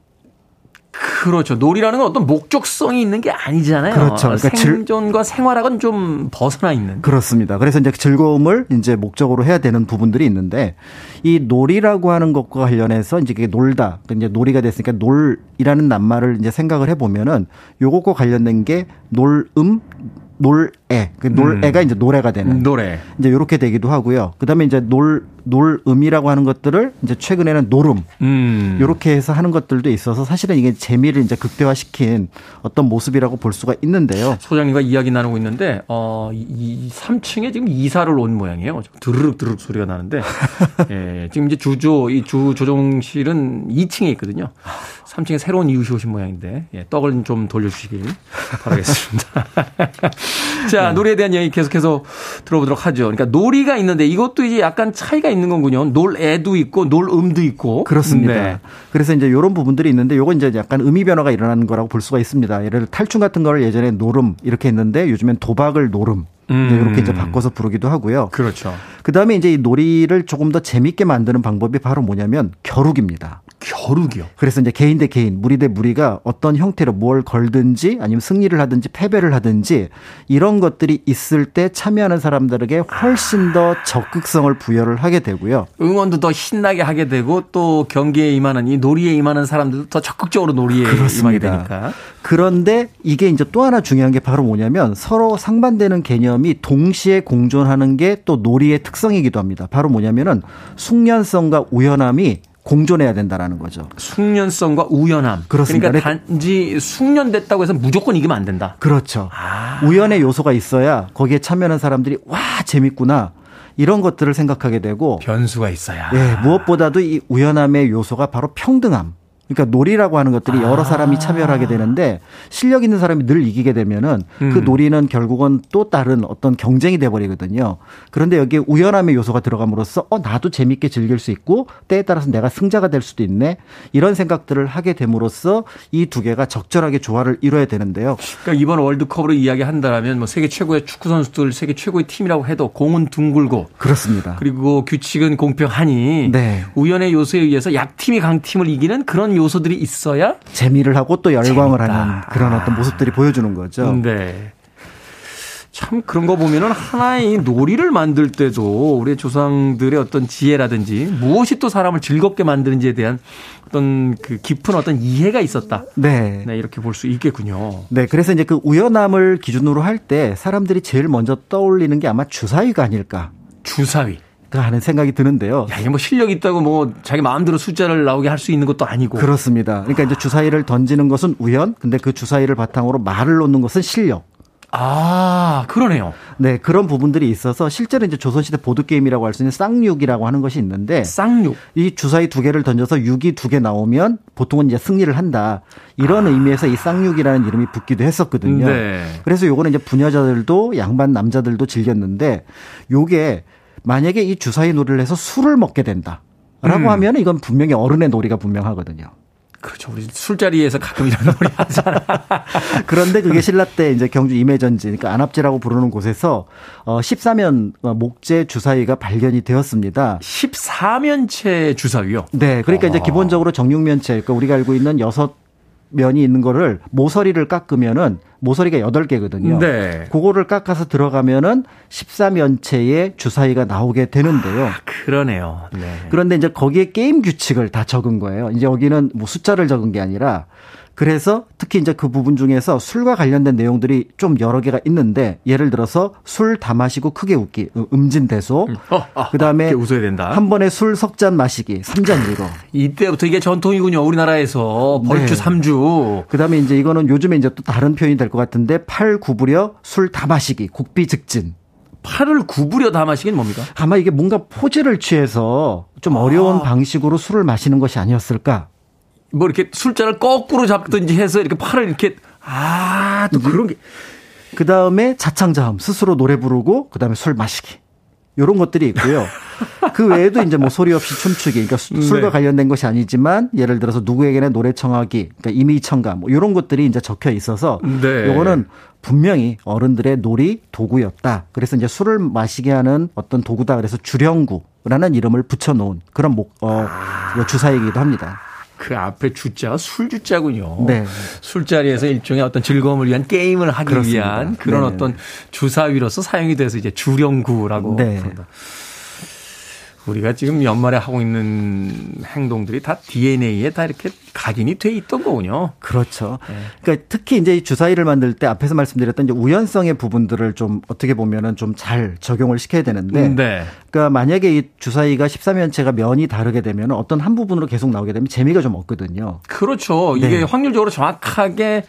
그렇죠. 놀이라는 건 어떤 목적성이 있는 게 아니잖아요. 그렇죠. 그러니까 질- 생존과 생활학은 좀 벗어나 있는. 그렇습니다. 그래서 이제 즐거움을 이제 목적으로 해야 되는 부분들이 있는데 이 놀이라고 하는 것과 관련해서 이제 그게 놀다, 이제 놀이가 됐으니까 놀이라는 낱말을 이제 생각을 해보면은 요것과 관련된 게 놀음, 놀애, 그 놀애가 이제 노래가 되는 노래. 이제 이렇게 되기도 하고요. 그다음에 이제 놀 놀음이라고 하는 것들을 이제 최근에는 노름 음. 이렇게 해서 하는 것들도 있어서 사실은 이게 재미를 이제 극대화시킨 어떤 모습이라고 볼 수가 있는데요. 소장님과 이야기 나누고 있는데 어, 이, 이 3층에 지금 이사를 온 모양이에요. 드르륵 드르륵 소리가 나는데 예, 지금 이제 주조 이 주 조종실은 2층에 있거든요. 3층에 새로운 이웃이 오신 모양인데 예, 떡을 좀 돌려 주시길 바라겠습니다. 자 놀이에 대한 얘기 계속해서 들어보도록 하죠. 그러니까 놀이가 있는데 이것도 이제 약간 차이가 있는 거군요. 놀애도 있고 놀음도 있고 그렇습니다. 네. 그래서 이제 이런 부분들이 있는데 요건 이제 약간 의미 변화가 일어나는 거라고 볼 수가 있습니다. 예를 들어 탈춤 같은 거를 예전에 노름 이렇게 했는데 요즘엔 도박을 노름 음. 이렇게 이제 바꿔서 부르기도 하고요. 그렇죠. 그 다음에 이제 이 놀이를 조금 더 재밌게 만드는 방법이 바로 뭐냐면 겨루기입니다. 겨루기요. 그래서 이제 개인 대 개인, 무리 대 무리가 어떤 형태로 뭘 걸든지 아니면 승리를 하든지 패배를 하든지 이런 것들이 있을 때 참여하는 사람들에게 훨씬 더 적극성을 부여를 하게 되고요. 응원도 더 신나게 하게 되고 또 경기에 임하는 이 놀이에 임하는 사람들도 더 적극적으로 놀이에 임하게 그렇습니다. 되니까. 그런데 이게 이제 또 하나 중요한 게 바로 뭐냐면 서로 상반되는 개념이 동시에 공존하는 게 또 놀이의 특성이기도 합니다. 바로 뭐냐면은 숙련성과 우연함이 공존해야 된다라는 거죠. 숙련성과 우연함. 그렇습니다. 그러니까 단지 숙련됐다고 해서 무조건 이기면 안 된다. 그렇죠. 아. 우연의 요소가 있어야 거기에 참여하는 사람들이 와 재밌구나 이런 것들을 생각하게 되고 변수가 있어야. 예, 무엇보다도 이 우연함의 요소가 바로 평등함. 그러니까 놀이라고 하는 것들이 여러 사람이 참여를 하게 되는데 실력 있는 사람이 늘 이기게 되면은 그 음. 놀이는 결국은 또 다른 어떤 경쟁이 돼 버리거든요. 그런데 여기에 우연함의 요소가 들어감으로써 어 나도 재밌게 즐길 수 있고 때에 따라서 내가 승자가 될 수도 있네. 이런 생각들을 하게 됨으로써 이 두 개가 적절하게 조화를 이뤄야 되는데요. 그러니까 이번 월드컵으로 이야기한다라면 뭐 세계 최고의 축구 선수들, 세계 최고의 팀이라고 해도 공은 둥글고 그렇습니다. 그리고 규칙은 공평하니 네. 우연의 요소에 의해서 약팀이 강팀을 이기는 그런 요소들이 있어야 재미를 하고 또 열광을 재밌다. 하는 그런 어떤 모습들이 보여주는 거죠. 네. 참 그런 거 보면은 하나의 놀이를 만들 때도 우리 조상들의 어떤 지혜라든지 무엇이 또 사람을 즐겁게 만드는지에 대한 어떤 그 깊은 어떤 이해가 있었다. 네. 네, 이렇게 볼 수 있겠군요. 네, 그래서 이제 그 우연함을 기준으로 할 때 사람들이 제일 먼저 떠올리는 게 아마 주사위가 아닐까 주사위. 하는 생각이 드는데요. 야, 이게 뭐 실력 있다고 뭐 자기 마음대로 숫자를 나오게 할 수 있는 것도 아니고. 그렇습니다. 그러니까 이제 주사위를 던지는 것은 우연, 근데 그 주사위를 바탕으로 말을 놓는 것은 실력. 아, 그러네요. 네, 그런 부분들이 있어서 실제로 이제 조선시대 보드게임이라고 할 수 있는 쌍육이라고 하는 것이 있는데 쌍욕. 이 주사위 두 개를 던져서 6이 두 개 나오면 보통은 이제 승리를 한다. 이런 의미에서 이 쌍육이라는 이름이 붙기도 했었거든요. 네. 그래서 요거는 이제 부녀자들도 양반 남자들도 즐겼는데 요게 만약에 이 주사위 놀이를 해서 술을 먹게 된다. 라고 음. 하면 이건 분명히 어른의 놀이가 분명하거든요. 그렇죠. 우리 술자리에서 가끔 이런 놀이 하잖아. 그런데 그게 신라 때 이제 경주 임해전지, 그러니까 안압제라고 부르는 곳에서 어 14면 목재 주사위가 발견이 되었습니다. 14면체 주사위요. 네, 그러니까 아. 이제 기본적으로 정육면체, 그러니까 우리가 알고 있는 여섯 면이 있는 거를 모서리를 깎으면은 모서리가 여덟 개거든요. 네. 그거를 깎아서 들어가면은 14면체의 주사위가 나오게 되는데요. 그러네요. 네. 그런데 이제 거기에 게임 규칙을 다 적은 거예요. 이제 여기는 뭐 숫자를 적은 게 아니라 그래서 특히 이제 그 부분 중에서 술과 관련된 내용들이 좀 여러 개가 있는데 예를 들어서 술 다 마시고 크게 웃기, 음진 대소. 어, 아, 그다음에 크게 웃어야 된다. 한 번에 술 석 잔 마시기, 3잔 위로. 이때부터 이게 전통이군요. 우리나라에서 벌주 네. 삼주 그다음에 이제 이거는 요즘에 이제 또 다른 표현이 될 것 같은데 팔 구부려 술 다 마시기, 국비 즉진. 팔을 구부려 다 마시긴 뭡니까? 아마 이게 뭔가 포즈를 취해서 좀 어려운 방식으로 술을 마시는 것이 아니었을까? 뭐 이렇게 술잔을 거꾸로 잡든지 해서 이렇게 팔을 이렇게 아, 또 그런 게 그 다음에 자창자음 스스로 노래 부르고 그 다음에 술 마시기 이런 것들이 있고요. 그 외에도 이제 뭐 소리 없이 춤추기, 그러니까 수- 술과 네. 관련된 것이 아니지만 예를 들어서 누구에게나 노래 청하기, 그러니까 임의 청가 뭐 이런 것들이 이제 적혀 있어서 네. 요거는 분명히 어른들의 놀이 도구였다. 그래서 이제 술을 마시게 하는 어떤 도구다. 그래서 주령구라는 이름을 붙여놓은 그런 목, 어, 주사이기도 합니다. 그 앞에 주자가 술주자군요. 네. 술자리에서 일종의 어떤 즐거움을 위한 게임을 하기 그렇습니다. 위한 그런 네네. 어떤 주사위로서 사용이 돼서 이제 주령구라고 네. 부른다. 우리가 지금 연말에 하고 있는 행동들이 다 DNA에 다 이렇게 각인이 돼 있던 거군요. 그렇죠. 그러니까 특히 이제 이 주사위를 만들 때 앞에서 말씀드렸던 이제 우연성의 부분들을 좀 어떻게 보면은 좀 잘 적용을 시켜야 되는데 네. 그러니까 만약에 이 주사위가 13면체가 면이 다르게 되면 어떤 한 부분으로 계속 나오게 되면 재미가 좀 없거든요. 그렇죠. 이게 네. 확률적으로 정확하게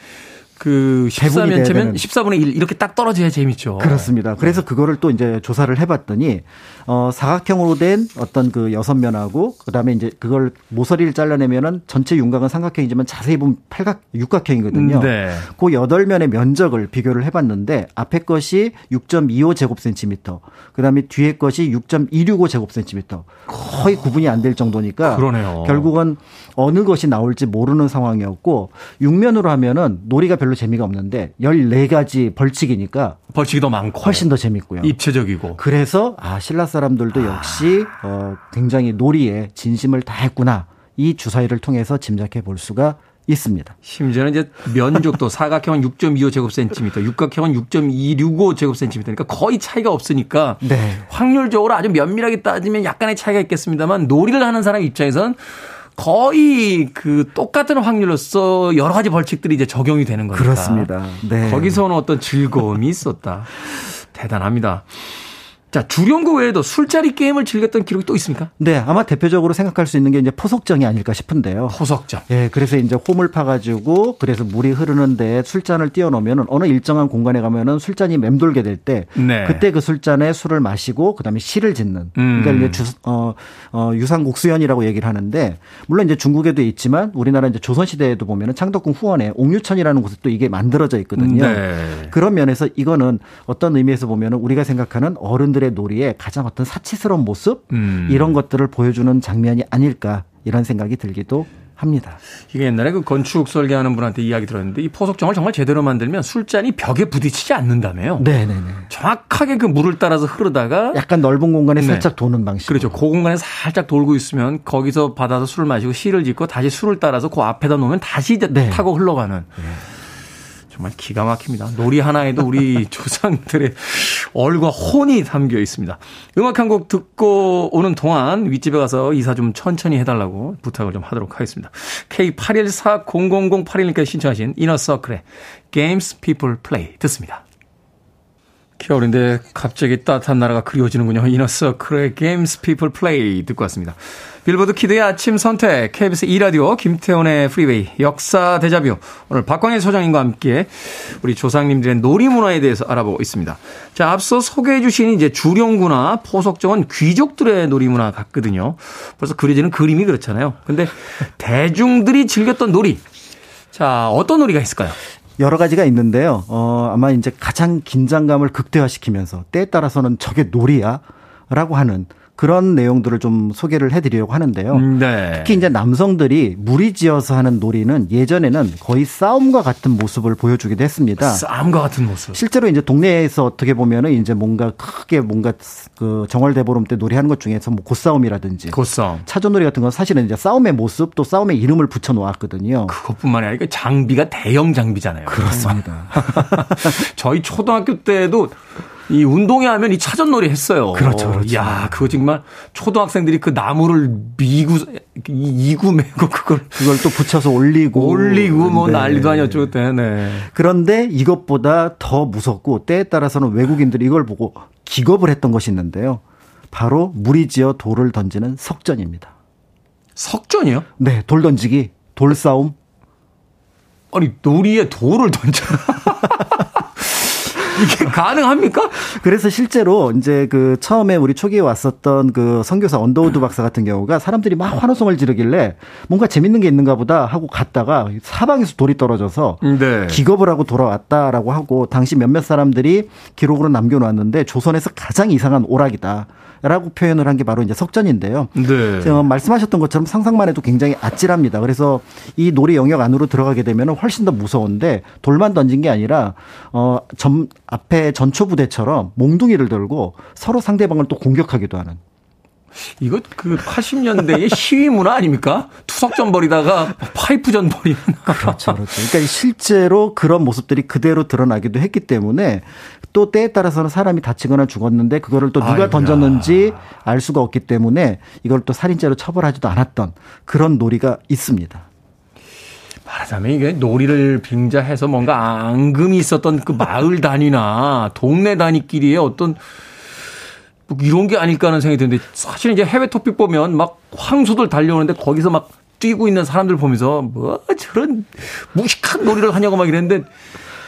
그 배분이 돼야 14면체면 되는. 14분의 1 이렇게 딱 떨어져야 재밌죠. 그렇습니다. 그래서 그거를 또 이제 조사를 해봤더니 어 사각형으로 된 어떤 그 여섯 면하고 그다음에 이제 그걸 모서리를 잘라내면은 전체 윤곽은 삼각형이지만 자세히 보면 팔각 육각형이거든요. 네. 그 여덟 면의 면적을 비교를 해봤는데 앞에 것이 6.25 제곱센티미터, 그다음에 뒤에 것이 6.265 제곱센티미터, 거의 구분이 안 될 정도니까 그러네요. 결국은 어느 것이 나올지 모르는 상황이었고 육면으로 하면은 놀이가 별로 재미가 없는데 14가지 벌칙이니까 벌칙이 더 많고 훨씬 더 재밌고요. 입체적이고 그래서 아 신라 사람들도 역시 어 굉장히 놀이에 진심을 다했구나 이 주사위를 통해서 짐작해 볼 수가 있습니다. 심지어는 이제 면적도 사각형은 6.25 제곱센티미터, 육각형은 6.265 제곱센티미터니까 거의 차이가 없으니까 네. 확률적으로 아주 면밀하게 따지면 약간의 차이가 있겠습니다만 놀이를 하는 사람 입장에선 거의 그 똑같은 확률로서 여러 가지 벌칙들이 이제 적용이 되는 거니까. 그렇습니다. 네. 거기서는 어떤 즐거움이 있었다. 대단합니다. 자, 주령구 외에도 술자리 게임을 즐겼던 기록이 또 있습니까? 네, 아마 대표적으로 생각할 수 있는 게 이제 포석정이 아닐까 싶은데요. 포석점. 예, 그래서 이제 홈을 파가지고 그래서 물이 흐르는데 술잔을 띄워놓으면은 어느 일정한 공간에 가면은 술잔이 맴돌게 될때 네. 그때 그 술잔에 술을 마시고 그다음에 시를 짓는 음. 그러니까 이제 주, 어, 어, 유상국수연이라고 얘기를 하는데 물론 이제 중국에도 있지만 우리나라 이제 조선시대에도 보면은 창덕궁 후원에 옥류천이라는 곳에 또 이게 만들어져 있거든요. 네. 그런 면에서 이거는 어떤 의미에서 보면은 우리가 생각하는 어른 들의 놀이의 가장 어떤 사치스러운 모습 음. 이런 것들을 보여주는 장면이 아닐까 이런 생각이 들기도 합니다. 이게 옛날에 그 건축 설계하는 분한테 이야기 들었는데 이 포석정을 정말 제대로 만들면 술잔이 벽에 부딪히지 않는다며요. 네네네. 정확하게 그 물을 따라서 흐르다가 약간 넓은 공간에 네. 살짝 도는 방식. 그렇죠. 그 공간에 살짝 돌고 있으면 거기서 받아서 술을 마시고 시를 짓고 다시 술을 따라서 그 앞에다 놓으면 다시 이제 네. 타고 흘러가는. 정말 기가 막힙니다. 놀이 하나에도 우리 조상들의 얼과 혼이 담겨 있습니다. 음악 한 곡 듣고 오는 동안 윗집에 가서 이사 좀 천천히 해달라고 부탁을 좀 하도록 하겠습니다. K81400081님께 신청하신 이너서클의 Games People Play 듣습니다. 겨울인데 갑자기 따뜻한 나라가 그리워지는군요. 이너서클의 Games People Play 듣고 왔습니다. 빌보드 키드의 아침 선택, KBS 2라디오, 김태훈의 프리웨이, 역사 데자뷰. 오늘 박광일 소장님과 함께 우리 조상님들의 놀이 문화에 대해서 알아보고 있습니다. 자, 앞서 소개해 주신 이제 주령구나 포석정은 귀족들의 놀이 문화 같거든요. 벌써 그려지는 그림이 그렇잖아요. 근데 대중들이 즐겼던 놀이. 자, 어떤 놀이가 있을까요? 여러 가지가 있는데요. 어, 아마 이제 가장 긴장감을 극대화시키면서 때에 따라서는 저게 놀이야? 라고 하는 그런 내용들을 좀 소개를 해드리려고 하는데요. 네. 특히 이제 남성들이 무리지어서 하는 놀이는 예전에는 거의 싸움과 같은 모습을 보여주기도 했습니다. 싸움과 같은 모습. 실제로 이제 동네에서 어떻게 보면은 이제 뭔가 크게 뭔가 그 정월대보름 때 놀이하는 것 중에서 뭐 고싸움이라든지 고싸움. 차전놀이 같은 건 사실은 이제 싸움의 모습 또 싸움의 이름을 붙여 놓았거든요. 그것뿐만이 아니라 장비가 대형 장비잖아요. 그렇습니다. 저희 초등학교 때도 이 운동회 하면 이 차전놀이 했어요. 그렇죠, 그렇죠. 야, 그거 정말 초등학생들이 그 나무를 미구 이- 이구 메고 그걸 그걸 또 붙여서 올리고 올리고 뭐 네. 난리도 아니었죠 그때. 네. 그런데 이것보다 더 무섭고 때에 따라서는 외국인들이 이걸 보고 기겁을 했던 것이 있는데요. 바로 무리지어 돌을 던지는 석전입니다. 석전이요? 네, 돌 던지기, 돌 싸움. 아니 놀이에 돌을 던져. 이게 가능합니까? 그래서 실제로 이제 그 처음에 우리 초기에 왔었던 그 선교사 언더우드 박사 같은 경우가 사람들이 막 환호성을 지르길래 뭔가 재밌는 게 있는가 보다 하고 갔다가 사방에서 돌이 떨어져서 네. 기겁을 하고 돌아왔다라고 하고 당시 몇몇 사람들이 기록으로 남겨놨는데 조선에서 가장 이상한 오락이다. 라고 표현을 한 게 바로 이제 석전인데요. 네. 어, 말씀하셨던 것처럼 상상만 해도 굉장히 아찔합니다. 그래서 이 놀이 영역 안으로 들어가게 되면 훨씬 더 무서운데 돌만 던진 게 아니라 어 점 앞에 전초 부대처럼 몽둥이를 들고 서로 상대방을 또 공격하기도 하는 이거 그 80년대의 시위 문화 아닙니까? 투석전 벌이다가 파이프전 벌이는. 그렇죠, 그렇죠. 그러니까 실제로 그런 모습들이 그대로 드러나기도 했기 때문에 또 때에 따라서는 사람이 다치거나 죽었는데 그거를 또 누가 아이고야. 던졌는지 알 수가 없기 때문에 이걸 또 살인죄로 처벌하지도 않았던 그런 놀이가 있습니다. 말하자면 이게 놀이를 빙자해서 뭔가 앙금이 있었던 그 마을 단위나 동네 단위끼리의 어떤 뭐 이런 게 아닐까 하는 생각이 드는데 사실 이제 해외 토픽 보면 막 황소들 달려오는데 거기서 막 뛰고 있는 사람들 보면서 뭐 저런 무식한 놀이를 하냐고 막 이랬는데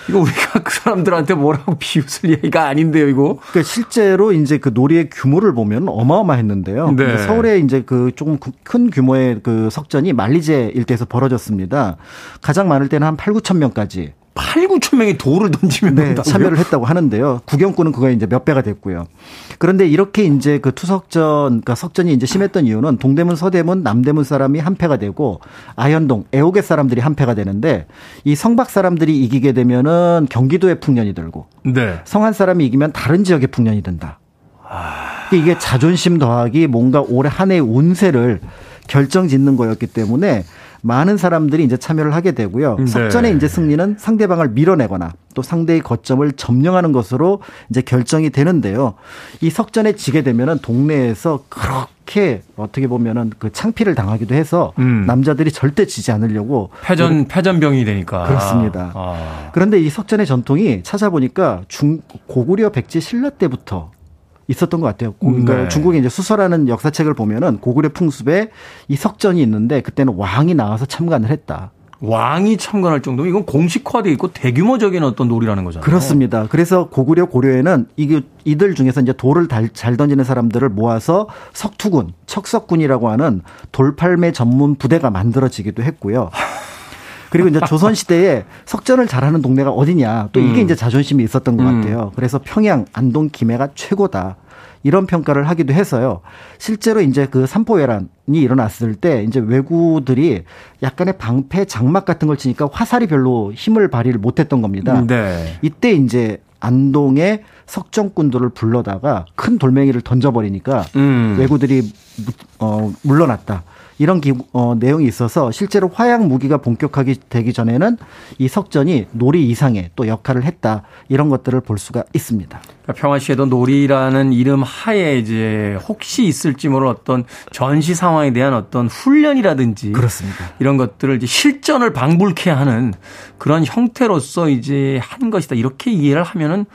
이거 우리가 그 사람들한테 뭐라고 비웃을 얘기가 아닌데요, 이거. 그러니까 실제로 이제 그 놀이의 규모를 보면 어마어마했는데요. 네. 서울에 이제 그 조금 큰 규모의 그 석전이 만리제 일대에서 벌어졌습니다. 가장 많을 때는 한 8, 9천 명까지 8, 9천 명이 돌을 던지면 네? 참여를 했다고 하는데요. 구경꾼은 그거에 이제 몇 배가 됐고요. 그런데 이렇게 이제 그 투석전, 그러니까 석전이 이제 심했던 이유는 동대문, 서대문, 남대문 사람이 한 패가 되고 아현동, 애호계 사람들이 한 패가 되는데 이 성박 사람들이 이기게 되면은 경기도에 풍년이 들고 네. 성한 사람이 이기면 다른 지역에 풍년이 든다. 이게 자존심 더하기 뭔가 올해 한 해의 운세를 결정 짓는 거였기 때문에 많은 사람들이 이제 참여를 하게 되고요. 네. 석전의 이제 승리는 상대방을 밀어내거나 또 상대의 거점을 점령하는 것으로 이제 결정이 되는데요. 이 석전에 지게 되면은 동네에서 그렇게 어떻게 보면은 그 창피를 당하기도 해서 음. 남자들이 절대 지지 않으려고 패전, 패전병이 되니까. 그렇습니다. 아. 그런데 이 석전의 전통이 찾아보니까 중 고구려 백제 신라 때부터 있었던 것 같아요. 고- 그러니까 네. 중국의 이제 수서라는 역사책을 보면은 고구려 풍습에 이 석전이 있는데 그때는 왕이 나와서 참관을 했다. 왕이 참관할 정도면 이건 공식화돼 있고 대규모적인 어떤 놀이라는 거잖아요. 그렇습니다. 그래서 고구려 고려에는 이게 이들 중에서 이제 돌을 달- 잘 던지는 사람들을 모아서 석투군, 척석군이라고 하는 돌팔매 전문 부대가 만들어지기도 했고요. 그리고 이제 조선 시대에 석전을 잘하는 동네가 어디냐 또 이게 음. 이제 자존심이 있었던 것 음. 같아요. 그래서 평양, 안동, 김해가 최고다. 이런 평가를 하기도 해서요. 실제로 이제 그 삼포회란이 일어났을 때 이제 외구들이 약간의 방패 장막 같은 걸 치니까 화살이 별로 힘을 발휘를 못했던 겁니다. 네. 이때 이제 안동의 석정꾼들을 불러다가 큰 돌멩이를 던져버리니까 음. 왜구들이 어, 물러났다. 이런 기, 어, 내용이 있어서 실제로 화약 무기가 본격화기 되기 전에는 이 석전이 놀이 이상의 또 역할을 했다. 이런 것들을 볼 수가 있습니다. 그러니까 평화시에도 놀이라는 이름 하에 이제 혹시 있을지 모를 어떤 전시 상황에 대한 어떤 훈련이라든지 그렇습니다. 이런 것들을 이제 실전을 방불케 하는 그런 형태로서 이제 한 것이다. 이렇게 이해를 하면은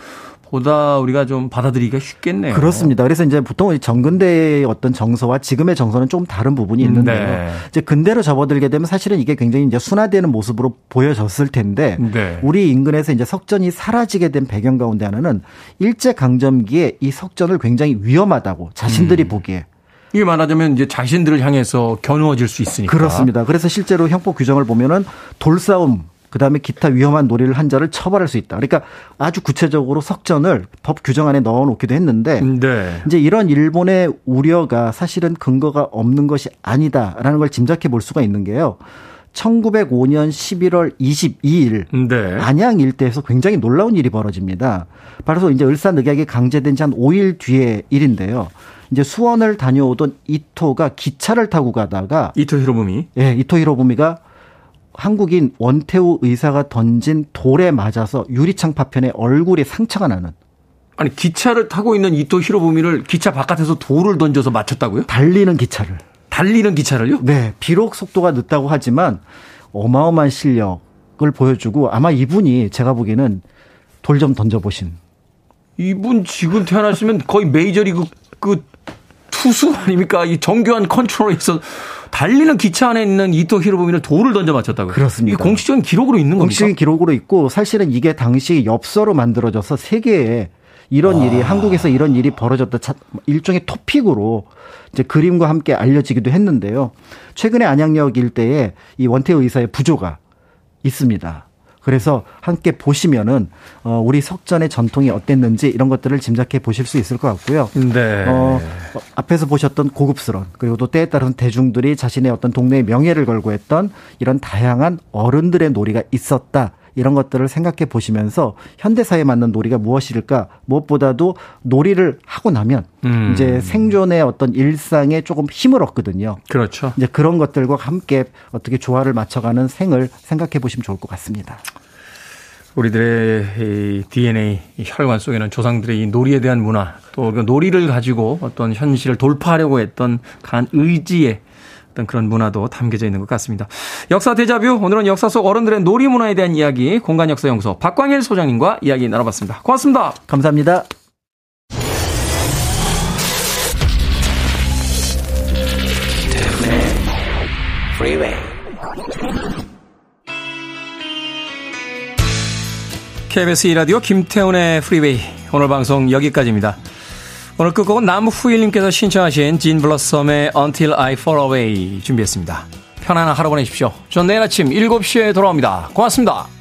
보다 우리가 좀 받아들이기가 쉽겠네요. 그렇습니다. 그래서 이제 보통 이 정근대의 어떤 정서와 지금의 정서는 좀 다른 부분이 있는데요. 네. 이제 근대로 접어들게 되면 사실은 이게 굉장히 이제 순화되는 모습으로 보여졌을 텐데 네. 우리 인근에서 이제 석전이 사라지게 된 배경 가운데 하나는 일제 강점기에 이 석전을 굉장히 위험하다고 자신들이 음. 보기에 이게 말하자면 이제 자신들을 향해서 겨누어질 수 있으니까. 그렇습니다. 그래서 실제로 형법 규정을 보면은 돌싸움 그다음에 기타 위험한 놀이를 한 자를 처벌할 수 있다. 그러니까 아주 구체적으로 석전을 법 규정 안에 넣어 놓기도 했는데 네. 이제 이런 일본의 우려가 사실은 근거가 없는 것이 아니다라는 걸 짐작해 볼 수가 있는 게요. 1905년 11월 22일 네. 안양 일대에서 굉장히 놀라운 일이 벌어집니다. 바로 이제 을사늑약이 강제된 지 한 5일 뒤의 일인데요. 이제 수원을 다녀오던 이토가 기차를 타고 가다가 이토 히로부미. 예, 이토 히로부미가 한국인 원태우 의사가 던진 돌에 맞아서 유리창 파편에 얼굴에 상처가 나는 아니 기차를 타고 있는 이토 히로부미를 기차 바깥에서 돌을 던져서 맞췄다고요? 달리는 기차를 달리는 기차를요? 네, 비록 속도가 늦다고 하지만 어마어마한 실력을 보여주고 아마 이분이 제가 보기에는 돌 좀 던져보신. 이분 지금 태어나시면 거의 메이저리그 그 투수 아닙니까? 이 정교한 컨트롤에서 달리는 기차 안에 있는 이토 히로부미를 돌을 던져 맞췄다고요. 그렇습니다. 이게 공식적인 기록으로 있는 겁니까? 공식적인 기록으로 있고 사실은 이게 당시 엽서로 만들어져서 세계에 이런 일이 한국에서 이런 일이 벌어졌다 자- 일종의 토픽으로 이제 그림과 함께 알려지기도 했는데요. 최근에 안양역 일대에 이 원태우 의사의 부조가 있습니다. 그래서 함께 보시면은 어 우리 석전의 전통이 어땠는지 이런 것들을 짐작해 보실 수 있을 것 같고요. 네. 어, 어, 앞에서 보셨던 고급스러운 그리고 또 때에 따른 대중들이 자신의 어떤 동네의 명예를 걸고 했던 이런 다양한 어른들의 놀이가 있었다. 이런 것들을 생각해 보시면서 현대사에 맞는 놀이가 무엇일까 무엇보다도 놀이를 하고 나면 음. 이제 생존의 어떤 일상에 조금 힘을 얻거든요. 그렇죠. 이제 그런 것들과 함께 어떻게 조화를 맞춰가는 생을 생각해 보시면 좋을 것 같습니다. 우리들의 이 DNA 이 혈관 속에는 조상들의 이 놀이에 대한 문화 또그 놀이를 가지고 어떤 현실을 돌파하려고 했던 강한 의지의 어떤 그런 문화도 담겨져 있는 것 같습니다. 역사 대자뷰 오늘은 역사 속 어른들의 놀이 문화에 대한 이야기 공간 역사 연구소 박광일 소장님과 이야기 나눠봤습니다. 고맙습니다. 감사합니다. KBS 2라디오 김태훈의 프리웨이 오늘 방송 여기까지입니다. 오늘 끝곡은 남후일님께서 신청하신 진 블러썸의 Until I Fall Away 준비했습니다. 편안한 하루 보내십시오. 전 내일 아침 7시에 돌아옵니다. 고맙습니다.